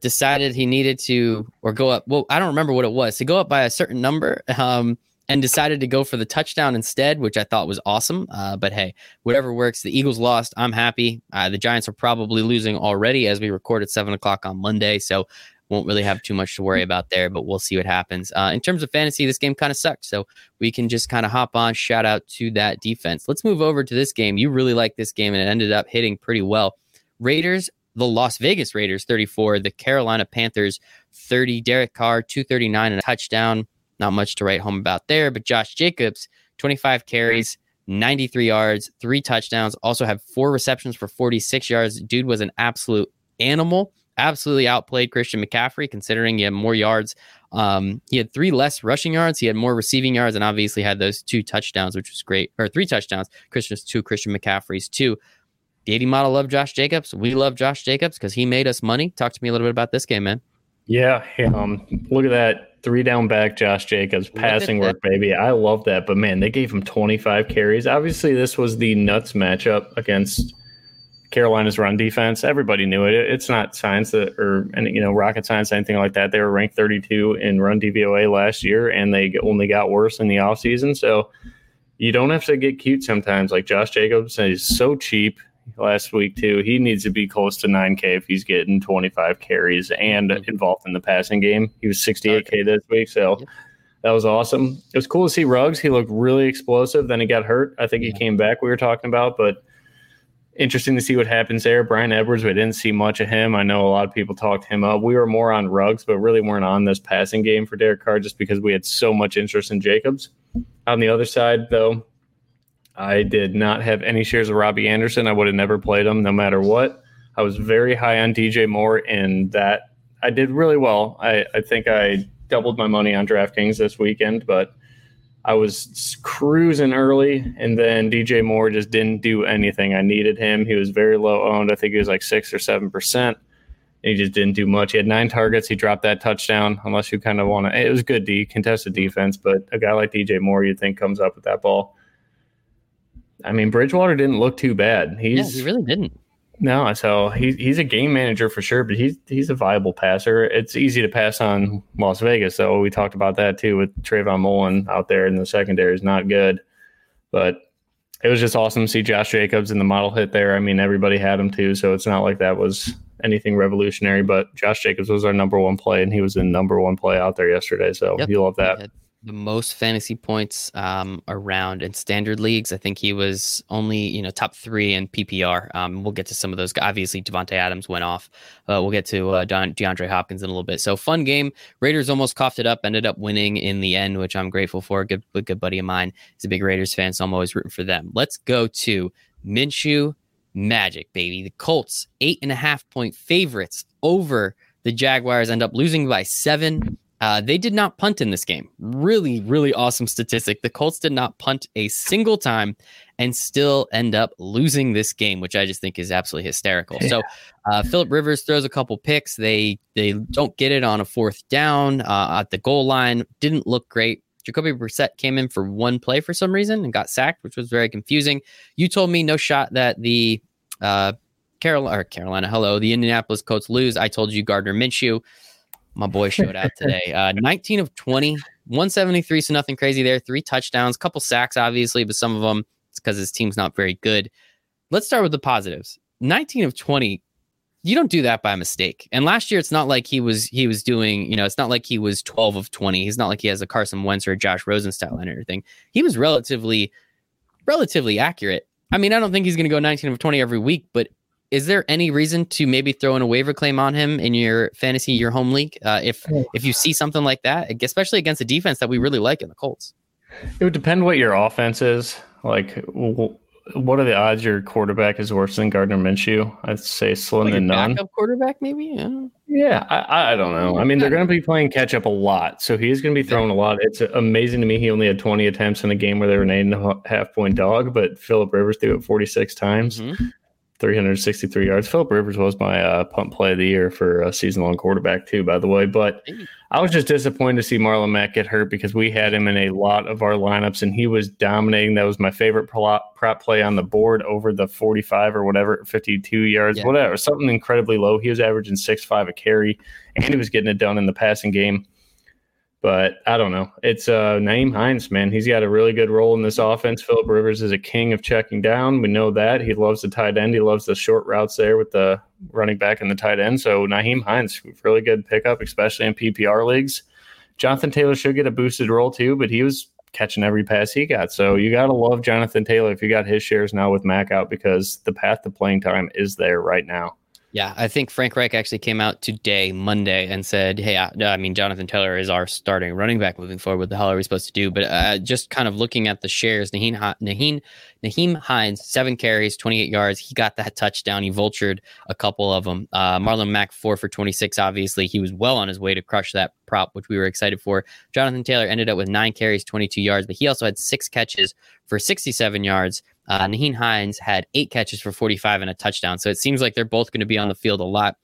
A: decided he needed to or go up. Well, I don't remember what it was to go up by a certain number. Um, and decided to go for the touchdown instead, which I thought was awesome. Uh, but hey, whatever works. The Eagles lost. I'm happy. Uh, the Giants are probably losing already as we record at seven o'clock on Monday. So won't really have too much to worry about there, but we'll see what happens. Uh, in terms of fantasy, this game kind of sucked. So we can just kind of hop on. Shout out to that defense. Let's move over to this game. You really like this game, and it ended up hitting pretty well. Raiders the Las Vegas Raiders 34, the Carolina Panthers 30, Derek Carr 239 and a touchdown. Not much to write home about there, but Josh Jacobs, 25 carries, 93 yards, three touchdowns, also had four receptions for 46 yards. Dude was an absolute animal. Absolutely outplayed Christian McCaffrey, considering he had more yards. Um, he had three less rushing yards. He had more receiving yards, and obviously had those two touchdowns, which was great, or three touchdowns. Christian's two, Christian McCaffrey's two. The 80 model love Josh Jacobs. We love Josh Jacobs because he made us money. Talk to me a little bit about this game, man.
B: Yeah, um, look at that three down back, Josh Jacobs passing work, baby. I love that. But man, they gave him 25 carries. Obviously, this was the nuts matchup against Carolina's run defense. Everybody knew it. It's not science that, or you know, rocket science, anything like that. They were ranked 32 in run DVOA last year, and they only got worse in the offseason. So you don't have to get cute sometimes. Like Josh Jacobs is so cheap last week too. He needs to be close to 9K if he's getting 25 carries and mm-hmm. involved in the passing game. He was 68K this week, so that was awesome. It was cool to see Ruggs. He looked really explosive. Then he got hurt. I think he came back. We were talking about, but interesting to see what happens there. Bryan Edwards, we didn't see much of him. I know a lot of people talked him up. We were more on Ruggs, but really weren't on this passing game for Derek Carr just because we had so much interest in Jacobs. On the other side, though, I did not have any shares of Robbie Anderson. I would have never played him no matter what. I was very high on DJ Moore, and that I did really well. I, I think I doubled my money on DraftKings this weekend, but I was cruising early, and then DJ Moore just didn't do anything. I needed him. He was very low owned. I think he was like six or seven percent. He just didn't do much. He had nine targets. He dropped that touchdown. Unless you kind of want to, it was good D contested defense, but a guy like DJ Moore, you'd think comes up with that ball. I mean, Bridgewater didn't look too bad. He's
A: yeah, he really didn't.
B: No, so he, he's a game manager for sure, but he's he's a viable passer. It's easy to pass on Las Vegas, so We talked about that too with Trayvon Mullen out there in the secondary is not good. But it was just awesome to see Josh Jacobs in the model hit there. I mean, everybody had him too, so it's not like that was anything revolutionary. But Josh Jacobs was our number one play, and he was the number one play out there yesterday. So yep. you love that
A: the most fantasy points um, around in standard leagues. I think he was only you know top three in PPR. Um, we'll get to some of those. Obviously, Davante Adams went off. Uh, we'll get to uh, Don, DeAndre Hopkins in a little bit. So fun game. Raiders almost coughed it up. Ended up winning in the end, which I'm grateful for. Good, good buddy of mine is a big Raiders fan, so I'm always rooting for them. Let's go to Minshew Magic, baby. The Colts eight and a half point favorites over the Jaguars. End up losing by seven. Uh, they did not punt in this game. Really, really awesome statistic. The Colts did not punt a single time and still end up losing this game, which I just think is absolutely hysterical. Yeah. So, uh, Philip Rivers throws a couple picks. They they don't get it on a fourth down uh, at the goal line. Didn't look great. Jacoby Brissett came in for one play for some reason and got sacked, which was very confusing. You told me no shot that the uh, Carolina, or Carolina, hello, the Indianapolis Colts lose. I told you Gardner Minshew my boy showed out today. Uh, 19 of 20, 173, so nothing crazy there. Three touchdowns, couple sacks, obviously, but some of them it's because his team's not very good. Let's start with the positives. 19 of 20, you don't do that by mistake. And last year, it's not like he was he was doing, you know, it's not like he was 12 of 20. He's not like he has a Carson Wentz or a Josh Rosen style and everything. He was relatively, relatively accurate. I mean, I don't think he's going to go 19 of 20 every week, but is there any reason to maybe throw in a waiver claim on him in your fantasy, your home league, uh, if if you see something like that, especially against a defense that we really like in the Colts?
B: It would depend what your offense is. Like, what are the odds your quarterback is worse than Gardner Minshew? I'd say slim like than none.
A: Backup quarterback, maybe. Yeah,
B: yeah I, I don't know. I mean, they're going to be playing catch up a lot, so he's going to be throwing a lot. It's amazing to me. He only had 20 attempts in a game where they were an eight and a half point dog, but Philip Rivers threw it 46 times. Mm-hmm. 363 yards. Philip Rivers was my uh, punt play of the year for a season long quarterback, too, by the way. But I was just disappointed to see Marlon Mack get hurt because we had him in a lot of our lineups and he was dominating. That was my favorite prop play on the board over the 45 or whatever, 52 yards, yeah. whatever, something incredibly low. He was averaging six five a carry and he was getting it done in the passing game. But I don't know. It's uh, Nyheim Hines, man. He's got a really good role in this offense. Philip Rivers is a king of checking down. We know that. He loves the tight end. He loves the short routes there with the running back and the tight end. So Nyheim Hines, really good pickup, especially in PPR leagues. Jonathan Taylor should get a boosted role too, but he was catching every pass he got. So you got to love Jonathan Taylor if you got his shares now with Mac out because the path to playing time is there right now.
A: Yeah, I think Frank Reich actually came out today, Monday, and said, "Hey, I, I, mean, Jonathan Taylor is our starting running back moving forward. What the hell are we supposed to do?" But uh, just kind of looking at the shares, Nyheim, Nyheim, Nyheim Hines, seven carries, 28 yards. He got that touchdown. He vultured a couple of them. Uh, Marlon Mack, four for 26. Obviously, he was well on his way to crush that prop, which we were excited for. Jonathan Taylor ended up with nine carries, 22 yards, but he also had six catches for 67 yards. Uh, Nyheim Hines had eight catches for 45 and a touchdown. So it seems like they're both going to be on the field a lot.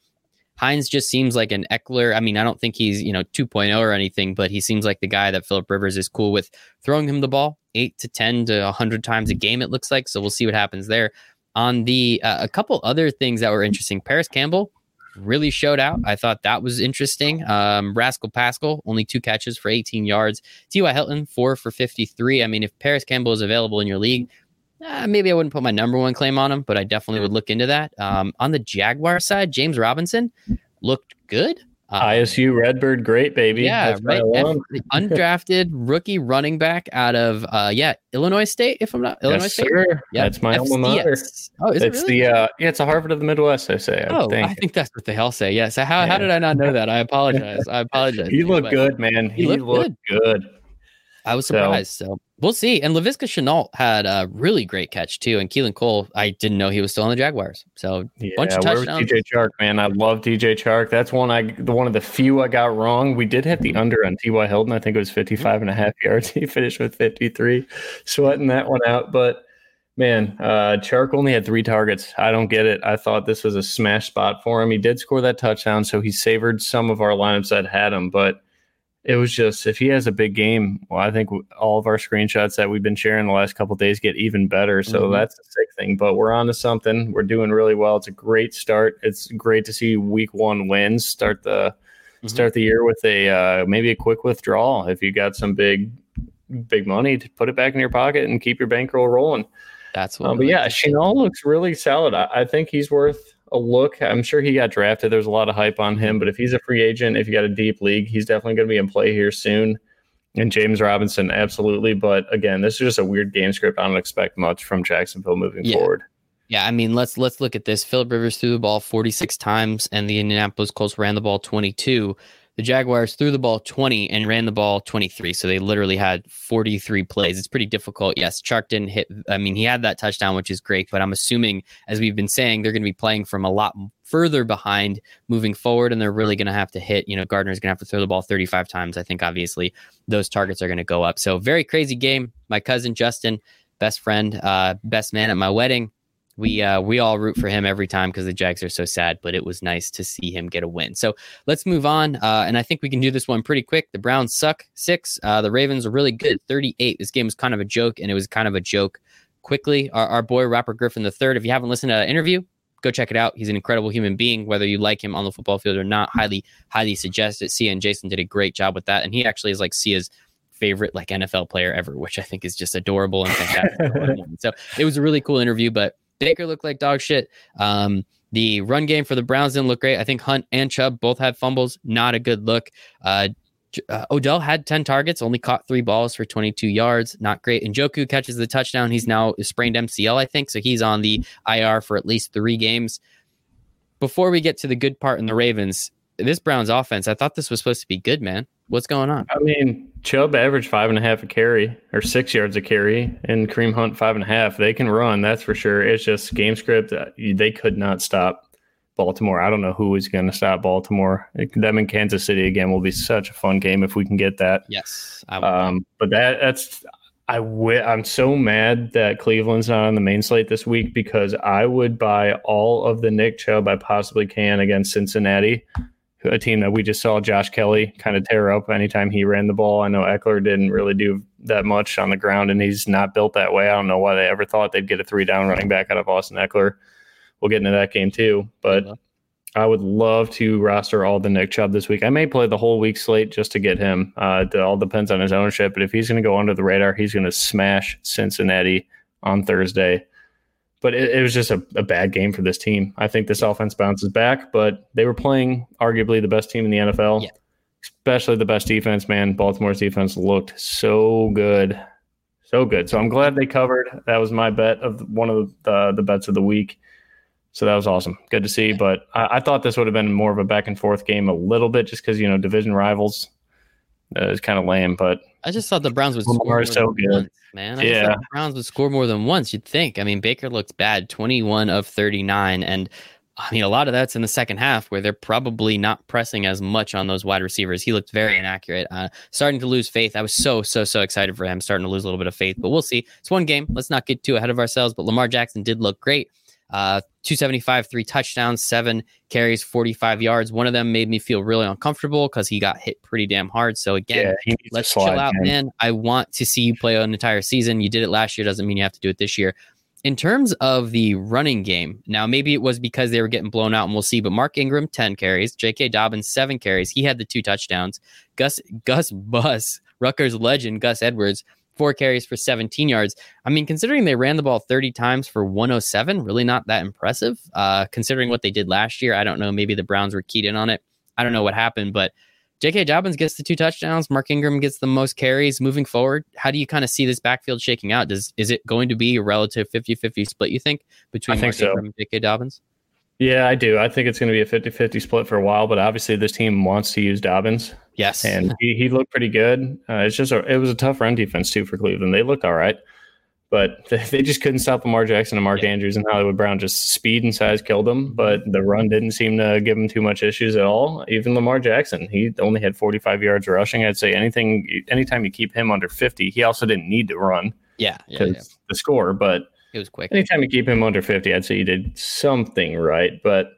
A: Hines just seems like an Ekeler. I mean, I don't think he's, you know, 2.0 or anything, but he seems like the guy that Philip Rivers is cool with throwing him the ball eight to 10 to 100 times a game, it looks like. So we'll see what happens there. On the, uh, a couple other things that were interesting, Parris Campbell really showed out. I thought that was interesting. Um, Rascal Pascal, only two catches for 18 yards. T.Y. Hilton, four for 53. I mean, if Parris Campbell is available in your league, uh, maybe I wouldn't put my number one claim on him, but I definitely would look into that. Um, on the Jaguar side, James Robinson looked good.
B: Uh, ISU Redbird, great baby.
A: Yeah, right. undrafted rookie running back out of uh, yeah Illinois State. If I'm not Illinois
B: yes,
A: State,
B: sir. Yeah, that's my FCS. alma mater. Oh, is it's it really? the uh, yeah, it's a Harvard of the Midwest. I say. I
A: oh,
B: think.
A: I think that's what they all say. Yes. Yeah, so how, yeah. how did I not know that? I apologize. I apologize.
B: he looked good, man. He, he looked, looked good. good.
A: I was surprised. So, so we'll see. And Laviska Shenault had a really great catch too. And Keelan Cole, I didn't know he was still on the Jaguars. So
B: yeah, bunch of touchdowns. DJ Chark, man, I love DJ Chark. That's one I the one of the few I got wrong. We did hit the under on T.Y. Hilton. I think it was 55 and a half yards. He finished with 53, sweating that one out. But man, uh, Chark only had three targets. I don't get it. I thought this was a smash spot for him. He did score that touchdown, so he savored some of our lineups that had him, but it was just if he has a big game, well, I think all of our screenshots that we've been sharing the last couple days get even better. So mm-hmm. that's a sick thing. But we're on to something. We're doing really well. It's a great start. It's great to see week one wins start the mm-hmm. start the year with a uh, maybe a quick withdrawal if you got some big big money to put it back in your pocket and keep your bankroll rolling.
A: That's what.
B: Um, but yeah, Shenault looks really solid. I, I think he's worth a look. I'm sure he got drafted. There's a lot of hype on him, but if he's a free agent, if you got a deep league, he's definitely going to be in play here soon. And James Robinson, absolutely. But again, this is just a weird game script. I don't expect much from Jacksonville moving yeah. forward.
A: Yeah, I mean, let's let's look at this. Philip Rivers threw the ball 46 times, and the Indianapolis Colts ran the ball 22. The Jaguars threw the ball 20 and ran the ball 23. So they literally had 43 plays. It's pretty difficult. Yes, Chark didn't hit. I mean, he had that touchdown, which is great. But I'm assuming, as we've been saying, they're going to be playing from a lot further behind moving forward. And they're really going to have to hit. You know, Gardner's going to have to throw the ball 35 times. I think, obviously, those targets are going to go up. So very crazy game. My cousin, Justin, best friend, uh, best man at my wedding we uh, we all root for him every time because the Jags are so sad. But it was nice to see him get a win. So let's move on, uh, and I think we can do this one pretty quick. The Browns suck six. Uh, the Ravens are really good thirty eight. This game was kind of a joke, and it was kind of a joke. Quickly, our, our boy Robert Griffin the third. If you haven't listened to an interview, go check it out. He's an incredible human being, whether you like him on the football field or not. Highly, highly suggest it. Sia and Jason did a great job with that, and he actually is like Sia's favorite like NFL player ever, which I think is just adorable and fantastic. so it was a really cool interview, but Baker looked like dog shit. Um, the run game for the Browns didn't look great. I think Hunt and Chubb both had fumbles. Not a good look. Uh, uh, Odell had 10 targets, only caught three balls for 22 yards. Not great. And Njoku catches the touchdown. He's now sprained MCL, I think. So he's on the IR for at least three games. Before we get to the good part in the Ravens, this Browns offense, I thought this was supposed to be good, man. What's going on?
B: I mean, Chubb averaged five and a half a carry or six yards a carry, and Kareem Hunt five and a half. They can run, that's for sure. It's just game script. Uh, they could not stop Baltimore. I don't know who is going to stop Baltimore. Them in Kansas City again will be such a fun game if we can get that.
A: Yes,
B: um, but that that's I w- I'm so mad that Cleveland's not on the main slate this week because I would buy all of the Nick Chubb I possibly can against Cincinnati a team that we just saw Josh Kelley kind of tear up anytime he ran the ball. I know Ekeler didn't really do that much on the ground, and he's not built that way. I don't know why they ever thought they'd get a three down running back out of Austin Ekeler. We'll get into that game too, but I would love to roster all the Nick Chubb this week. I may play the whole week slate just to get him. Uh, it all depends on his ownership, but if he's going to go under the radar, he's going to smash Cincinnati on Thursday but it, it was just a, a, bad game for this team. I think this offense bounces back, but they were playing arguably the best team in the NFL, yeah. especially the best defense. Man, Baltimore's defense looked so good, so good. So I'm glad they covered. That was my bet of one of the the bets of the week. So that was awesome. Good to see. But I, I thought this would have been more of a back and forth game a little bit, just because you know division rivals uh, is kind of lame. But
A: I just thought the Browns would
B: score so good.
A: Once, man. I yeah, the Browns would score more than once. You'd think. I mean, Baker looked bad, twenty-one of thirty-nine, and I mean, a lot of that's in the second half where they're probably not pressing as much on those wide receivers. He looked very inaccurate. Uh, starting to lose faith. I was so, so, so excited for him, starting to lose a little bit of faith, but we'll see. It's one game. Let's not get too ahead of ourselves. But Lamar Jackson did look great. Uh, 275, three touchdowns, seven carries, 45 yards. One of them made me feel really uncomfortable because he got hit pretty damn hard. So again, yeah, let's chill out, man. man. I want to see you play an entire season. You did it last year, doesn't mean you have to do it this year. In terms of the running game, now maybe it was because they were getting blown out, and we'll see. But Mark Ingram, 10 carries, J.K. Dobbins, seven carries. He had the two touchdowns. Gus Gus Bus, Rutgers legend Gus Edwards, four carries for 17 yards. I mean, considering they ran the ball 30 times for 107, really not that impressive. Uh, considering what they did last year, I don't know. Maybe the Browns were keyed in on it. I don't know what happened, but J.K. Dobbins gets the two touchdowns. Mark Ingram gets the most carries moving forward. How do you kind of see this backfield shaking out? Does is it going to be a relative 50-50 split? You think between
B: I think
A: Mark
B: so.
A: Ingram and J.K. Dobbins?
B: Yeah, I do. I think it's going to be a 50 50 split for a while, but obviously this team wants to use Dobbins.
A: Yes.
B: And he, he looked pretty good. Uh, it's just, a, it was a tough run defense too for Cleveland. They looked all right, but they, they just couldn't stop Lamar Jackson and Mark yeah. Andrews and Hollywood Brown. Just speed and size killed them, but the run didn't seem to give them too much issues at all. Even Lamar Jackson, he only had 45 yards rushing. I'd say anything, anytime you keep him under 50, he also didn't need to run.
A: Yeah. Yeah. yeah.
B: The score, but
A: it was quick.
B: Anytime you keep him under 50, I'd say you did something right. But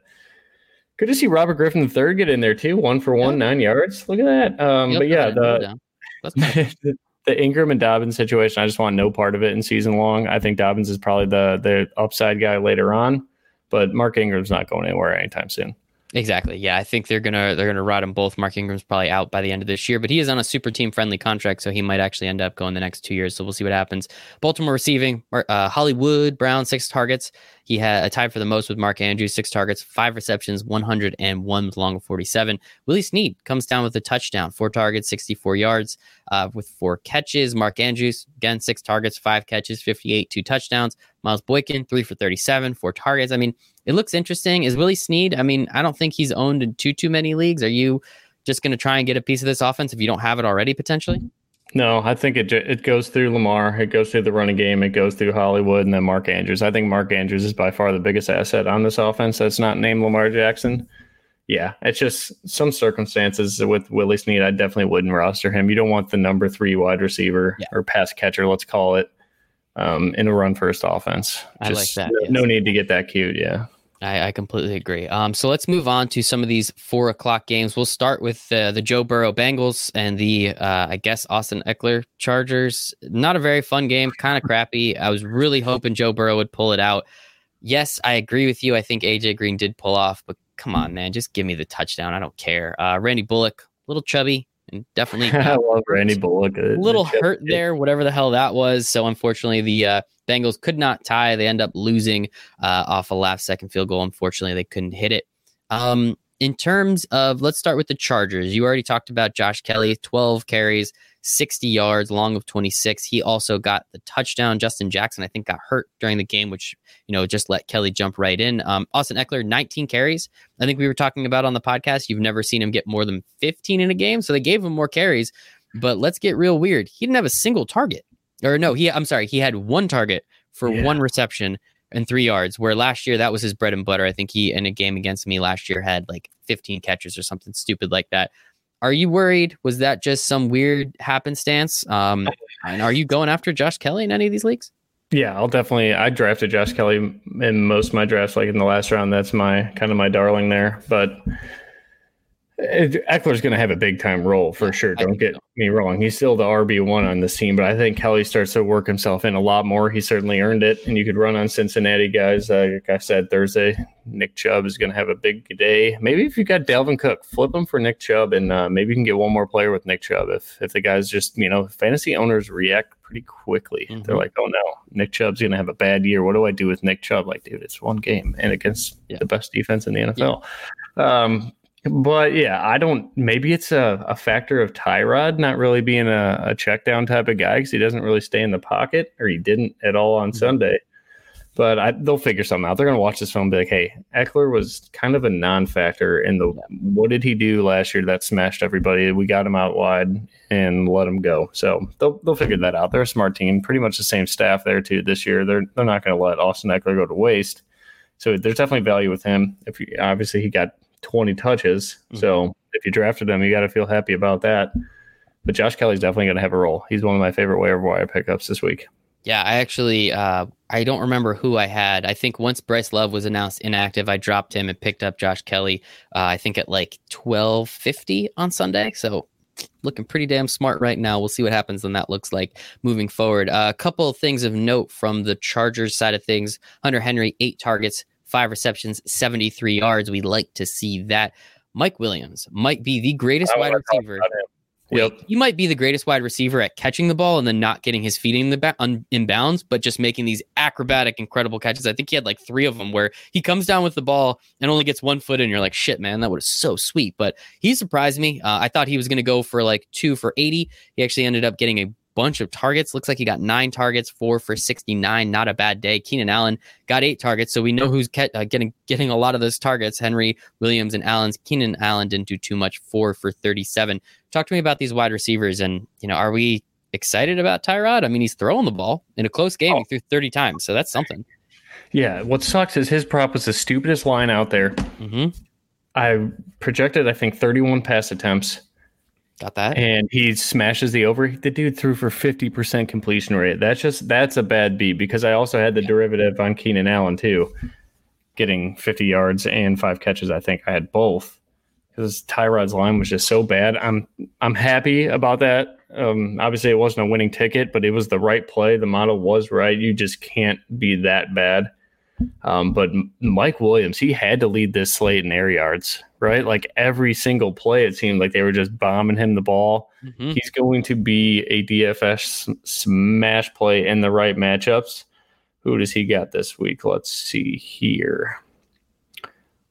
B: Good to see Robert Griffin III get in there too. One for one, nine yards. Look at that. Um,
A: Yep,
B: but yeah,
A: I didn't know
B: the, the the Ingram and Dobbins situation, I just want no part of it in season long. I think Dobbins is probably the the upside guy later on, but Mark Ingram's not going anywhere anytime soon.
A: Exactly. Yeah, I think they're gonna they're gonna ride him both. Mark Ingram's probably out by the end of this year, but he is on a super team friendly contract, so he might actually end up going the next two years. So we'll see what happens. Baltimore receiving uh, Hollywood Brown six targets. He had a tie for the most with Mark Andrews six targets, five receptions, one hundred and one long of forty seven. Willie Snead comes down with a touchdown, four targets, sixty four yards, uh, with four catches. Mark Andrews again six targets, five catches, fifty eight, two touchdowns. Miles Boykin three for thirty seven, four targets. I mean it looks interesting. Is Willie Snead? I mean, I don't think he's owned in too too many leagues. Are you just going to try and get a piece of this offense if you don't have it already potentially?
B: No, I think it it goes through Lamar, it goes through the running game, it goes through Hollywood, and then Mark Andrews. I think Mark Andrews is by far the biggest asset on this offense. That's not named Lamar Jackson. Yeah, it's just some circumstances with Willie Snead. I definitely wouldn't roster him. You don't want the number three wide receiver
A: Yeah.
B: or pass catcher, let's call it, um, in a run first offense.
A: I like that,
B: No,
A: yes.
B: no need to get that cute. Yeah.
A: I, I completely agree. Um, so let's move on to some of these four o'clock games. We'll start with uh, the Joe Burrow Bengals and the, uh, I guess, Austin Ekeler Chargers. Not a very fun game, kind of crappy. I was really hoping Joe Burrow would pull it out. Yes, I agree with you. I think AJ Green did pull off, but come on, man, just give me the touchdown. I don't care. Uh, Randy Bullock, little chubby and definitely
B: I love Randy Bullock.
A: a little hurt there, whatever the hell that was. So unfortunately, the uh, Bengals could not tie. They end up losing uh, off a last second field goal. Unfortunately, they couldn't hit it. Um, in terms of, let's start with the Chargers. You already talked about Josh Kelley, 12 carries, 60 yards, long of 26. He also got the touchdown. Justin Jackson, I think, got hurt during the game, which, you know, just let Kelley jump right in. Um, Austin Ekeler, 19 carries. I think we were talking about on the podcast. You've never seen him get more than 15 in a game. So they gave him more carries. But let's get real weird. He didn't have a single target. Or no, he I'm sorry, he had one target for
B: Yeah.
A: one reception and three yards. Where last year that was his bread and butter. I think he in a game against me last year had like 15 catches or something stupid like that. Are you worried? Was that just some weird happenstance? Um, and are you going after Josh Kelley in any of these leagues?
B: Yeah, I'll definitely. I drafted Josh Kelley in most of my drafts, like in the last round. That's my kind of my darling there. But Ekeler's going to have a big time role for
A: Yeah,
B: sure. Don't get
A: so.
B: me wrong. He's still the RB one on this team, but I think Kelley starts to work himself in a lot more. He certainly earned it, and you could run on Cincinnati guys. Uh, like I said Thursday, Nick Chubb is going to have a big day. Maybe if you got Dalvin Cook, flip him for Nick Chubb, and uh, maybe you can get one more player with Nick Chubb. If if the guys just you know fantasy owners react pretty quickly, they're
A: Mhm.
B: like, oh no, Nick Chubb's going to have a bad year. What do I do with Nick Chubb? Like, dude, it's one game and against
A: Yeah.
B: the best defense in the NFL. Um, but yeah, I don't. Maybe it's a, a factor of Tyrod not really being a, a check down type of guy because he doesn't really stay in the pocket, or he didn't at all on
A: Mhm.
B: Sunday. But I, they'll figure something out. They're going to watch this film and be like, hey, Ekeler was kind of a non factor in the what did he do last year that smashed everybody? We got him out wide and let him go. So they'll, they'll figure that out. They're a smart team, pretty much the same staff there too this year. They're, they're not going to let Austin Ekeler go to waste. So there's definitely value with him. If you, obviously he got 20 touches, so if you drafted him, you got to feel happy about that. But Josh Kelley's definitely going to have a role. He's one of my favorite waiver wire pickups this week.
A: Yeah, I actually uh, I don't remember who I had. I think once Bryce Love was announced inactive, I dropped him and picked up Josh Kelley. Uh, I think at like twelve fifty on Sunday. So looking pretty damn smart right now. We'll see what happens when that looks like moving forward. Uh, a couple of things of note from the Chargers side of things: Hunter Henry eight targets, five receptions, seventy three yards. We like to see that. Mike Williams might be the greatest wide receiver.
B: about Yep.
A: He might be the greatest wide receiver at catching the ball and then not getting his feet in the ba- un- in bounds, but just making these acrobatic, incredible catches. I think he had like three of them where he comes down with the ball and only gets one foot, and you're like, shit, man, that was so sweet. But he surprised me. Uh, I thought he was going to go for like two for 80. He actually ended up getting a bunch of targets. Looks like he got nine targets, four for 69. Not a bad day. Keenan Allen got eight targets, so we know who's ke- uh, getting getting a lot of those targets. Henry Williams and Allen's. Keenan Allen didn't do too much, four for 37 talk to me about these wide receivers and you know are we excited about Tyrod? I mean he's throwing the ball in a close game he
B: Oh.
A: threw 30 times so that's something
B: Yeah. What sucks is his prop was the stupidest line out there.
A: hmm
B: I projected, I think, 31 pass attempts,
A: got that
B: and he smashes the over. The dude threw for 50% completion rate. That's just, that's a bad beat because I also had the derivative on Keenan Allen, too. getting 50 yards and five catches. I think I had both because Tyrod's line was just so bad. I'm I'm happy about that. Um, obviously, it wasn't a winning ticket, but it was the right play. The model was right. You just can't be that bad. Um, but Mike Williams, he had to lead this slate in air yards, right? Like every single play, it seemed like they were just bombing him the ball. Mm-hmm. He's going to be a DFS smash play in the right matchups. Who does he got this week? Let's see here.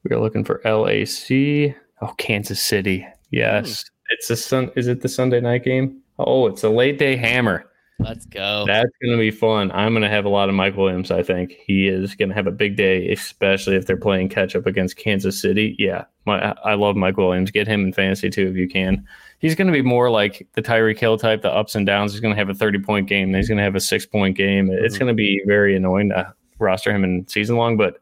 B: We are looking for LAC. Oh, Kansas City. Yes. Mm. It's a sun. Is it the Sunday night game? Oh, it's a late day hammer.
A: Let's go.
B: That's going to be fun. I'm going to have a lot of Mike Williams. I think he is going to have a big day, especially if they're playing catch up against Kansas City. Yeah, my, I love Mike Williams. Get him in fantasy too if you can. He's going to be more like the Tyreek Hill type, the ups and downs. He's going to have a 30 point game. Then he's going to have a six point game. Mm-hmm. It's going to be very annoying to roster him in season long, but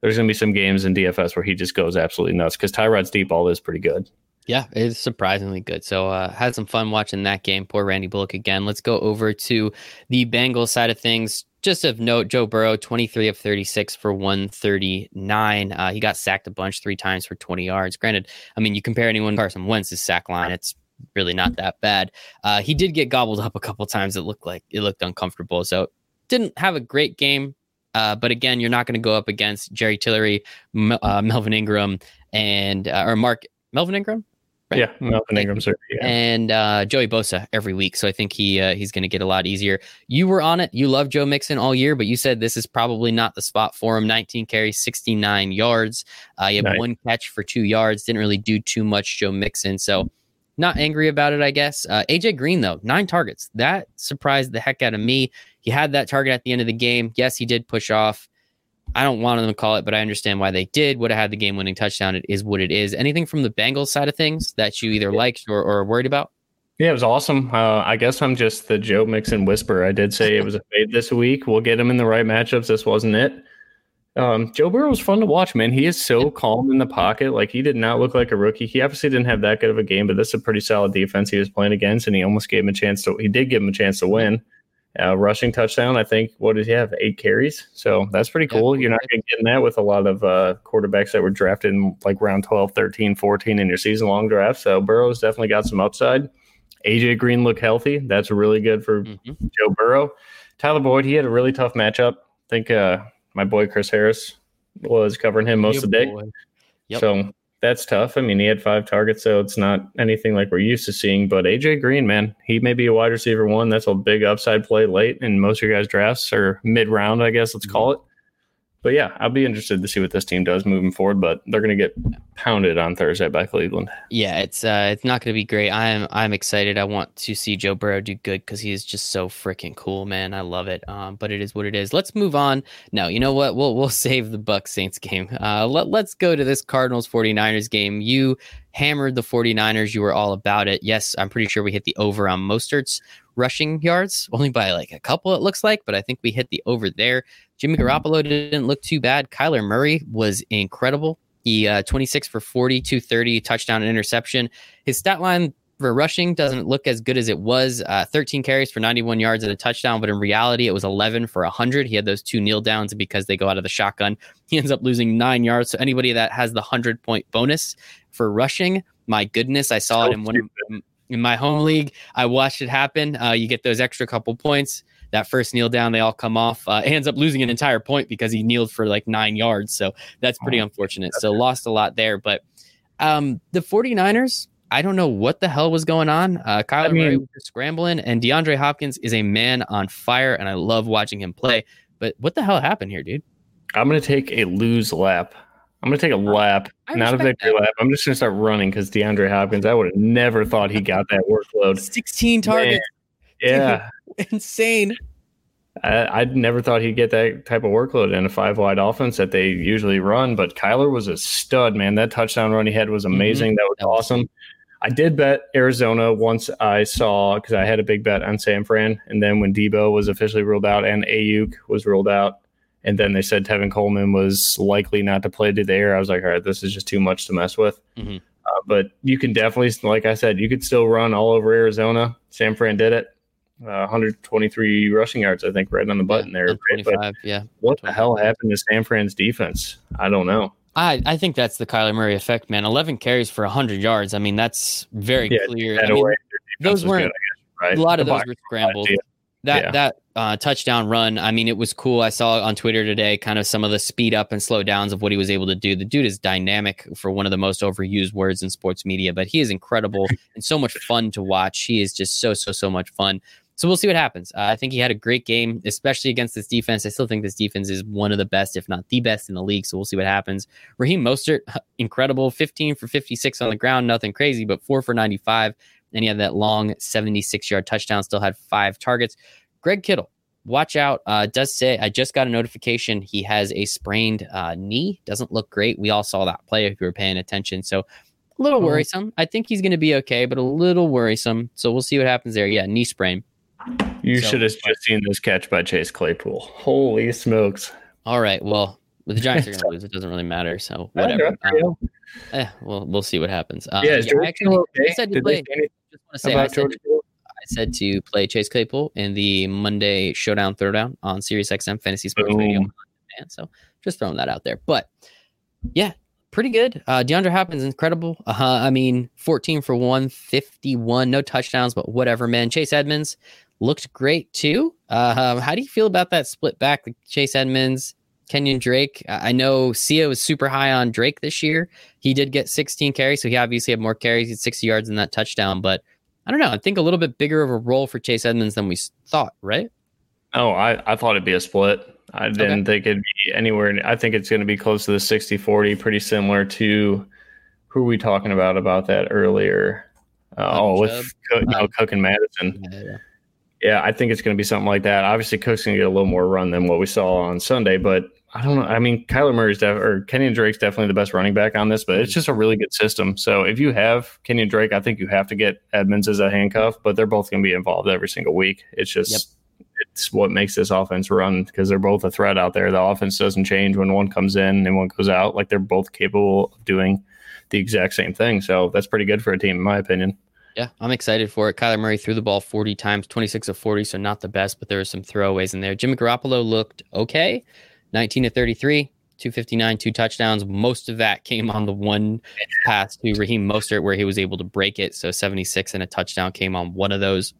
B: there's going to be some games in DFS where he just goes absolutely nuts because Tyrod's deep ball is pretty good.
A: Yeah, it's surprisingly good. So uh, had some fun watching that game. Poor Randy Bullock again. Let's go over to the Bengals side of things. Just of note, Joe Burrow, 23 of 36 for 139. Uh, he got sacked a bunch, three times for 20 yards. Granted, I mean, you compare anyone Carson Wentz's sack line, it's really not that bad. Uh, he did get gobbled up a couple times. It looked like it looked uncomfortable. So didn't have a great game. Uh, but again, you're not going to go up against Jerry Tillery, uh, Melvin Ingram, and uh, or Mark Melvin Ingram.
B: Right? Yeah, Melvin Ingram.
A: Yeah. And uh, Joey Bosa every week, so I think he uh, he's going to get a lot easier. You were on it. You love Joe Mixon all year, but you said this is probably not the spot for him. 19 carries, 69 yards. Uh, you have nice. one catch for two yards. Didn't really do too much, Joe Mixon. So not angry about it, I guess. Uh, AJ Green though, nine targets. That surprised the heck out of me. He had that target at the end of the game. Yes, he did push off. I don't want them to call it, but I understand why they did. Would have had the game winning touchdown. It is what it is. Anything from the Bengals side of things that you either liked or, or worried about?
B: Yeah, it was awesome. Uh, I guess I'm just the Joe Mixon whisper. I did say it was a fade this week. We'll get him in the right matchups. This wasn't it. Um, Joe Burrow was fun to watch, man. He is so calm in the pocket. Like he did not look like a rookie. He obviously didn't have that good of a game, but this is a pretty solid defense he was playing against, and he almost gave him a chance to. He did give him a chance to win. Uh, rushing touchdown, I think. What did he have? Eight carries. So that's pretty cool. Yeah. You're not going to get that with a lot of uh, quarterbacks that were drafted in like round 12, 13, 14 in your season long draft. So Burrow's definitely got some upside. AJ Green looked healthy. That's really good for mm-hmm. Joe Burrow. Tyler Boyd, he had a really tough matchup. I think uh, my boy Chris Harris was covering him most of the day. Yep. So that's tough. I mean, he had five targets, so it's not anything like we're used to seeing. But AJ Green, man, he may be a wide receiver one. That's a big upside play late in most of your guys' drafts or mid round, I guess let's call it but yeah, I'll be interested to see what this team does moving forward. But they're going to get pounded on Thursday by Cleveland.
A: Yeah, it's uh, it's not going to be great. I'm I'm excited. I want to see Joe Burrow do good because he is just so freaking cool, man. I love it. Um, but it is what it is. Let's move on. No, you know what? We'll we'll save the Buck Saints game. Uh, let let's go to this Cardinals 49ers game. You hammered the 49ers. You were all about it. Yes, I'm pretty sure we hit the over on Mostert's rushing yards, only by like a couple, it looks like, but I think we hit the over there. Jimmy Garoppolo didn't look too bad. Kyler Murray was incredible. He uh, 26 for 40, 230, touchdown and interception. His stat line for rushing doesn't look as good as it was. Uh, 13 carries for 91 yards and a touchdown, but in reality, it was 11 for 100. He had those two kneel downs, and because they go out of the shotgun, he ends up losing nine yards. So anybody that has the 100 point bonus for rushing, my goodness, I saw it in one of, in my home league. I watched it happen. Uh, you get those extra couple points. That first kneel down, they all come off. Uh, ends up losing an entire point because he kneeled for like nine yards. So that's pretty oh, unfortunate. So lost a lot there. But um, the 49ers, I don't know what the hell was going on. Uh, Kyler I mean, Murray was scrambling, and DeAndre Hopkins is a man on fire, and I love watching him play. But what the hell happened here, dude?
B: I'm going to take a lose lap I'm gonna take a lap, not a victory that. lap. I'm just gonna start running because DeAndre Hopkins. I would have never thought he got that workload.
A: 16 targets.
B: Man, yeah,
A: Dude, insane.
B: I, I'd never thought he'd get that type of workload in a five wide offense that they usually run. But Kyler was a stud, man. That touchdown run he had was mm-hmm. amazing. Mm-hmm. That was awesome. I did bet Arizona once I saw because I had a big bet on San Fran, and then when Deebo was officially ruled out and Aiyuk was ruled out, and then they said Tevin Coleman was likely not to play to the air. I was like, all right, this is just too much to mess with. Mm-hmm. Uh, but you can definitely, like I said, you could still run all over Arizona. San Fran did it. uh, 123 rushing yards, I think, right on the button
A: yeah,
B: there.
A: 25, yeah.
B: What the hell happened to San Fran's defense? I don't know.
A: I, I think that's the Kyler Murray effect, man. 11 carries for 100 yards. I mean, that's very
B: Yeah,
A: clear. I mean,
B: away, their defense
A: those weren't-
B: good, guess, right?
A: a lot of those were scrambled. that
B: Yeah.
A: that uh, touchdown run, I mean, it was cool. I saw on Twitter today kind of some of the speed up and slow downs of what he was able to do. The dude is dynamic for one of the most overused words in sports media, but he is incredible and so much fun to watch. He is just so so so much fun. So we'll see what happens. Uh, I think he had a great game, especially against this defense. I still think this defense is one of the best, if not the best, in the league. So we'll see what happens. Raheem Mostert, incredible, 15 for 56 on the ground, nothing crazy, but four for 95. And he had that long 76 yard touchdown, still had five targets. Greg Kittle, watch out. Uh, does say, I just got a notification he has a sprained uh, knee. Doesn't look great. We all saw that play if you were paying attention. So a little
B: Oh.
A: worrisome. I think he's going to be okay, but a little worrisome. So we'll see what happens there. Yeah, knee sprain.
B: You
A: So-
B: should have just seen this catch by Chase Claypool. Holy smokes!
A: All right. Well, the Giants are going to lose. It doesn't really matter. So whatever. Um, eh, well, we'll see what happens. Uh,
B: yeah, is
A: I actually
B: okay?
A: I said to
B: Did
A: play.
B: they
A: just want to say I
B: about
A: said,
B: George Kittle?
A: I said to play Chase Claypool in the Monday Showdown Throwdown on Sirius XM Fantasy Sports Radio. Man, so just throwing that out there. But yeah, pretty good. Uh, DeAndre Hopkins incredible. Uh-huh. I mean, 14 for 151, no touchdowns, but whatever, man. Chase Edmonds looked great too. Uh, how do you feel about that split back? Like Chase Edmonds, Kenyan Drake. I I know Sia was super high on Drake this year. He did get 16 carries, so he obviously had more carries, he had 60 yards in that touchdown. But I don't know. I think a little bit bigger of a role for Chase Edmonds than we thought, right?
B: Oh, I, I thought it'd be a split. I didn't think it'd be anywhere. I think it's going to be close to the 60 40, pretty similar to who were we talking about about that earlier? Uh, oh, with? Cook, no,
A: Uh,
B: Cook and Mattison.
A: Yeah,
B: Yeah, I think it's going to be something like that. Obviously, Cook's going to get a little more run than what we saw on Sunday, but I don't know. I mean, Kyler Murray's def- or Kenyan Drake's definitely the best running back on this, but it's hmm. just a really good system. So if you have Kenyan Drake, I think you have to get Edmonds as a handcuff, but they're both going to be involved every single week. It's just
A: Yep.
B: it's what makes this offense run because they're both a threat out there. The offense doesn't change when one comes in and one goes out. Like they're both capable of doing the exact same thing. So that's pretty good for a team, in my opinion.
A: Yeah, I'm excited for it. Kyler Murray threw the ball 40 times, 26 of 40, so not the best, but there were some throwaways in there. Jimmy Garoppolo looked okay, 19 to 33, 259, two touchdowns. Most of that came on the one pass to Raheem Mostert where he was able to break it. So 76 and a touchdown came on one of those.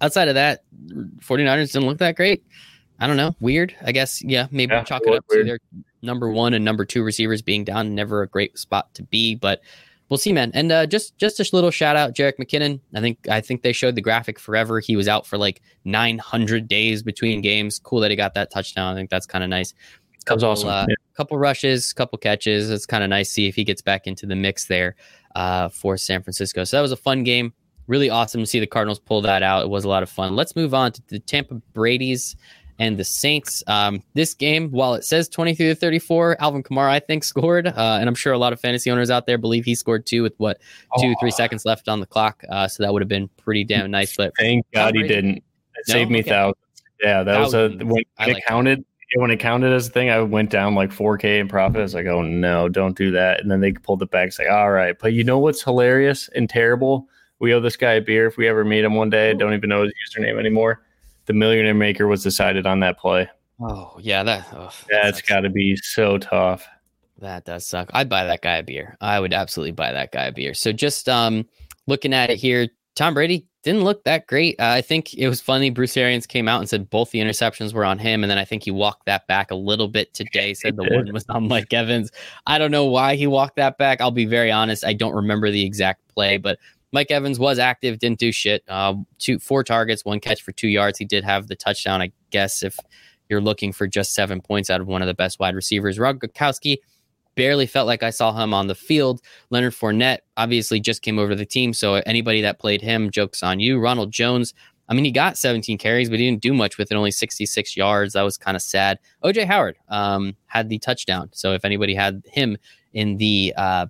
A: Outside of that, 49ers didn't look that great. I don't know. Weird. I guess, yeah, maybe
B: Yeah,
A: chalk
B: it
A: up to their number one and number two receivers being down. Never a great spot to be, but we'll see, man. And uh, just just a little shout out, Jerick McKinnon. I think I think they showed the graphic forever. He was out for like 900 days between games. Cool that he got that touchdown. I think that's kind of nice. Couple,
B: awesome.
A: Uh,
B: Yeah.
A: Couple rushes, couple catches. It's kind of nice to see if he gets back into the mix there uh, for San Francisco. So that was a fun game. Really awesome to see the Cardinals pull that out. It was a lot of fun. Let's move on to the Tampa Brady's and the Saints. Um, this game, while it says 23 to 34, Alvin Kamara, I think, scored. Uh, and I'm sure a lot of fantasy owners out there believe he scored two with what, two, three
B: Oh,
A: seconds left on the clock. Uh, so that would have been pretty damn nice. But
B: Thank God he didn't. It
A: No?
B: saved me
A: Okay.
B: thousands. Yeah, that was a
A: Thousands.
B: when,
A: I
B: when
A: like
B: it counted. yeah, When it counted as a thing, I went down like 4K in profit. I was like, oh no, don't do that. And then they pulled it back. It's like, all right. But you know what's hilarious and terrible? We owe this guy a beer if we ever meet him one day. I don't even know his username anymore. The millionaire maker was decided on that play.
A: oh, yeah, that, oh, that
B: That's got to be so tough.
A: That does suck. I'd buy that guy a beer. I would absolutely buy that guy a beer. So just um looking at it here, Tom Brady didn't look that great. Uh, I think it was funny. Bruce Arians came out and said both the interceptions were on him, and then I think he walked that back a little bit today. Said the one was on Mike Evans. I don't know why he walked that back. I'll be very honest. I don't remember the exact play, but Mike Evans was active, didn't do shit. Um, two, four targets, one catch for two yards. He did have the touchdown. I guess if you're looking for just seven points out of one of the best wide receivers, Rob Gronkowski barely felt like I saw him on the field. Leonard Fournette obviously just came over to the team, so anybody that played him, jokes on you. Ronald Jones, I mean, he got 17 carries, but he didn't do much with it. Only 66 yards. That was kind of sad. OJ Howard um, had the touchdown. So if anybody had him in the uh,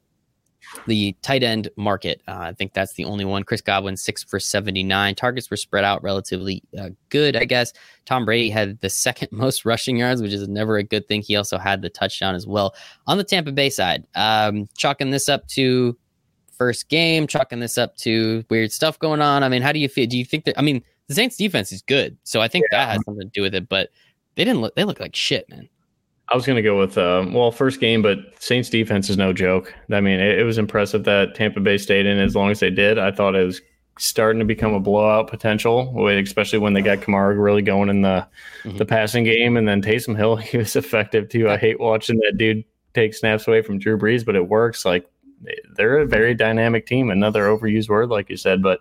A: the tight end market, uh, I think that's the only one. Chris Godwin six for 79. Targets were spread out relatively uh, good, I guess. Tom Brady had the second most rushing yards, which is never a good thing. He also had the touchdown as well. On the Tampa Bay side, um, chalking this up to first game, chalking this up to weird stuff going on. I mean, how do you feel? Do you think that? I mean, The Saints defense is good, so I think yeah. that has something to do with it. But they didn't look. They look like shit, man.
B: I was going to go with uh, well, first game, but Saints defense is no joke. I mean, it, it, was impressive that Tampa Bay stayed in as long as they did. I thought it was starting to become a blowout potential, especially when they got Kamara really going in the mm-hmm. the passing game, and then Taysom Hill he was effective too. I hate watching that dude take snaps away from Drew Brees, but it works. Like they're a very dynamic team. Another overused word, like you said, but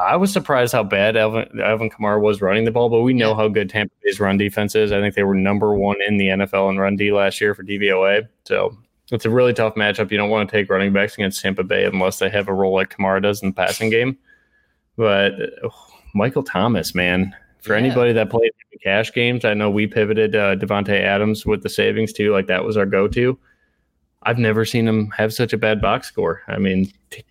B: I was surprised how bad Alvin, Alvin Kamara was running the ball, but we know yeah. how good Tampa Bay's run defense is. I think they were number one in the NFL in run D last year for DVOA. So it's a really tough matchup. You don't want to take running backs against Tampa Bay unless they have a role like Kamara does in the passing game. But oh, Michael Thomas, man, for yeah. anybody that played in cash games, I know we pivoted uh, Davante Adams with the savings too. Like that was our go-to. I've never seen him have such a bad box score. I mean, t-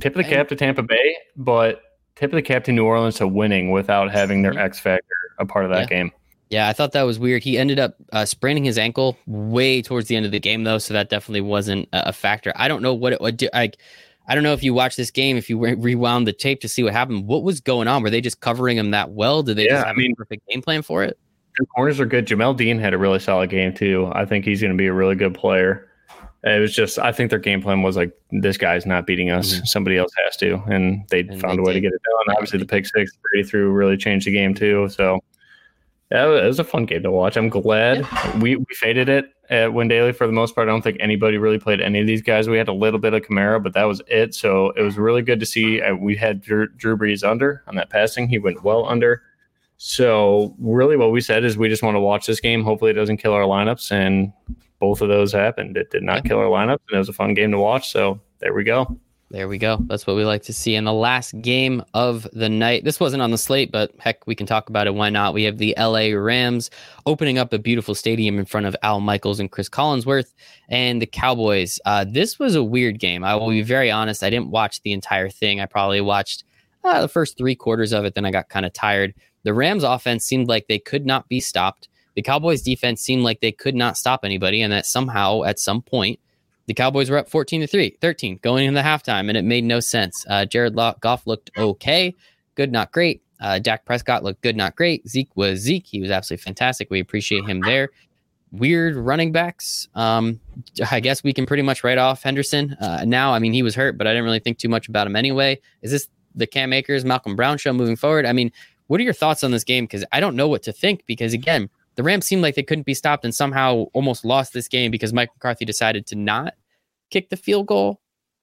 B: tip of the cap to Tampa Bay, but tip of the cap to New Orleans to winning without having their mm-hmm. X factor a part of that
A: yeah.
B: game.
A: Yeah, I thought that was weird. He ended up uh, spraining his ankle way towards the end of the game, though, so that definitely wasn't a factor. I don't know what it would do. Like, I don't know if you watch this game, if you re- rewound the tape to see what happened. What was going on? Were they just covering him that well? Did they yeah, I mean, perfect game plan for it?
B: The corners are good. Jamel Dean had a really solid game too. I think he's going to be a really good player. It was just, I think their game plan was like, this guy's not beating us. Mm-hmm. Somebody else has to. And they and found they a way did. to get it done. Obviously, the pick six Brady threw really changed the game too. So, yeah, it was a fun game to watch. I'm glad yeah. we, we faded it at Win Daily for the most part. I don't think anybody really played any of these guys. We had a little bit of Kamara, but that was it. So it was really good to see. Uh, we had Drew, Drew Brees under on that passing. He went well under. So really, what we said is we just want to watch this game. Hopefully, it doesn't kill our lineups, and both of those happened. It did not kill our lineup, and it was a fun game to watch. So there we go.
A: There we go. That's what we like to see in the last game of the night. This wasn't on the slate, but heck, we can talk about it. Why not? We have the LA Rams opening up a beautiful stadium in front of Al Michaels and Chris Collinsworth and the Cowboys. Uh, this was a weird game. I will be very honest. I didn't watch the entire thing. I probably watched uh, the first three quarters of it. Then I got kind of tired. The Rams offense seemed like they could not be stopped the Cowboys defense seemed like they could not stop anybody, and that somehow at some point the Cowboys were up 14 to 3, 13 going into the halftime, and it made no sense. Uh, Jared Goff looked okay, good, not great. Uh, Dak Prescott looked good, not great. Zeke was Zeke. He was absolutely fantastic. We appreciate him there. Weird running backs. Um, I guess we can pretty much write off Henderson uh, now. I mean, he was hurt, but I didn't really think too much about him anyway. Is this the Cam Akers, Malcolm Brown show moving forward? I mean, what are your thoughts on this game? Because I don't know what to think. Because again, the Rams seemed like they couldn't be stopped and somehow almost lost this game because Mike McCarthy decided to not kick the field goal.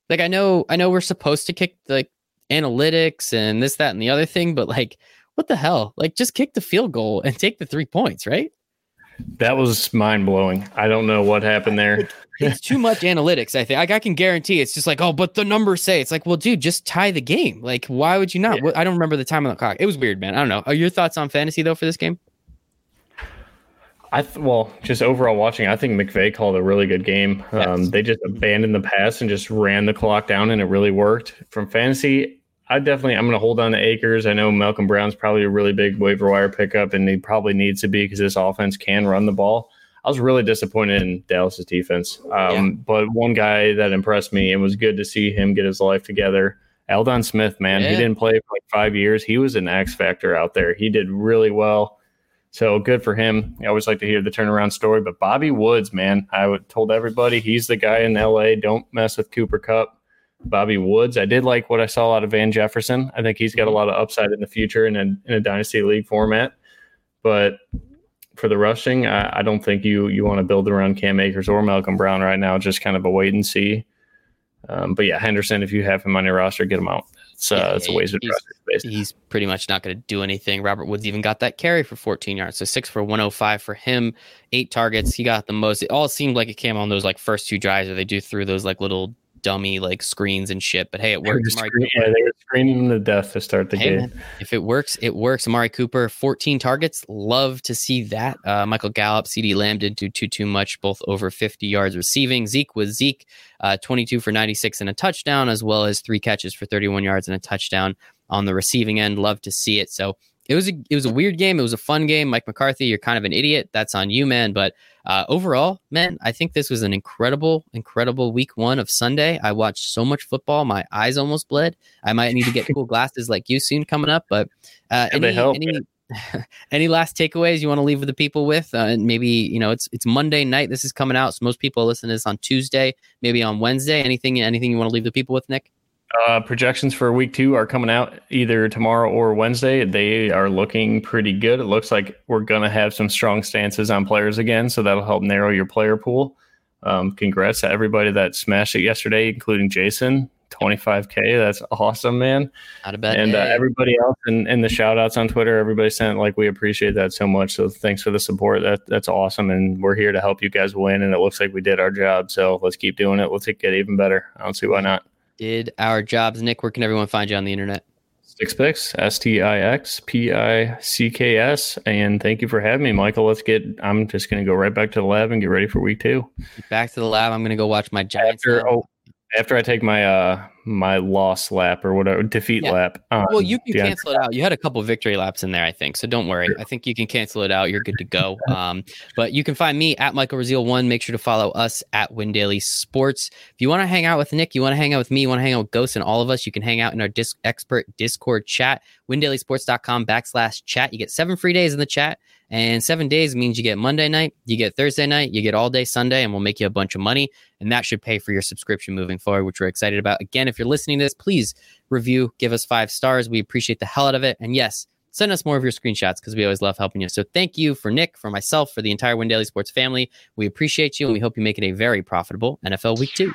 A: Like I know, I know we're supposed to kick like analytics and this, that, and the other thing, but like, what the hell? Like, just kick the field goal and take the three points, right?
B: That was mind blowing. I don't know what happened there.
A: it's too much analytics. I think. Like, I can guarantee it's just like, oh, but the numbers say it's like, well, dude, just tie the game. Like, why would you not? Yeah. I don't remember the time on the clock. It was weird, man. I don't know. Are your thoughts on fantasy though for this game?
B: I th- well, just overall watching, I think McVay called a really good game. Yes. Um, they just abandoned the pass and just ran the clock down, and it really worked. From fantasy, I definitely I'm going to hold on to Akers. I know Malcolm Brown's probably a really big waiver wire pickup, and he probably needs to be because this offense can run the ball. I was really disappointed in Dallas's defense, um, yeah. but one guy that impressed me and was good to see him get his life together. Aldon Smith, man, yeah. he didn't play for like five years. He was an X factor out there. He did really well. So good for him. I always like to hear the turnaround story. But Bobby Woods, man, I told everybody he's the guy in LA. Don't mess with Cooper Kupp. Bobby Woods. I did like what I saw out of Van Jefferson. I think he's got a lot of upside in the future in a, in a dynasty league format. But for the rushing, I, I don't think you you want to build around Cam Akers or Malcolm Brown right now. Just kind of a wait and see. Um, but yeah, Henderson, if you have him on your roster, get him out. It's, uh, yeah, it's a ways of
A: he's, he's pretty much not going to do anything. Robert Woods even got that carry for 14 yards, so six for 105 for him. Eight targets, he got the most. It all seemed like it came on those like first two drives where they do through those like little dummy like screens and shit. But hey, it works.
B: yeah, they were screening the death to start the hey, game.
A: Man, if it works, it works. Amari Cooper, 14 targets. Love to see that. Uh, Michael Gallup, CeeDee Lamb didn't do too too much, both over 50 yards receiving. Zeke was Zeke, uh, 22 for 96 and a touchdown, as well as three catches for 31 yards and a touchdown on the receiving end. Love to see it. So it was a it was a weird game. It was a fun game. Mike McCarthy, you're kind of an idiot. That's on you, man. But uh, overall, man, I think this was an incredible, incredible week one of Sunday. I watched so much football, my eyes almost bled. I might need to get cool glasses like you soon coming up. But uh, any, help, any, any last takeaways you want to leave with the people with? Uh, and maybe you know it's it's Monday night. This is coming out, so most people listen to this on Tuesday, maybe on Wednesday. Anything anything you want to leave the people with, Nick?
B: Uh, projections for week two are coming out either tomorrow or Wednesday. They are looking pretty good. It looks like we're going to have some strong stances on players again, so that'll help narrow your player pool. Um, congrats to everybody that smashed it yesterday, including Jason. 25k that's awesome man
A: Not a bad
B: and
A: uh,
B: everybody else and, and the shout outs on twitter everybody sent like we appreciate that so much so thanks for the support that that's awesome and we're here to help you guys win and it looks like we did our job so let's keep doing it let's get even better i don't see why not
A: did our jobs. Nick, where can everyone find you on the internet?
B: Stix Picks, S T I X P I C K S. And thank you for having me, Michael. Let's get, I'm just going to go right back to the lab and get ready for week two.
A: Back to the lab. I'm going to go watch my Giants.
B: After, oh, after I take my uh my loss lap or whatever defeat yeah. lap.
A: Um, well, you can cancel it out. You had a couple victory laps in there, I think. So don't worry. Sure. I think you can cancel it out. You're good to go. Um, but you can find me at Michael Raziel one. Make sure to follow us at Win Daily Sports. If you want to hang out with Nick, you want to hang out with me, you want to hang out with Ghost and all of us, you can hang out in our disc expert Discord chat, windailysports.com backslash chat. You get seven free days in the chat. And seven days means you get Monday night, you get Thursday night, you get all day Sunday, and we'll make you a bunch of money. And that should pay for your subscription moving forward, which we're excited about. Again, if you're listening to this, please review, give us five stars. We appreciate the hell out of it. And yes, send us more of your screenshots because we always love helping you. So thank you for Nick, for myself, for the entire Win Daily Sports family. We appreciate you and we hope you make it a very profitable NFL week two.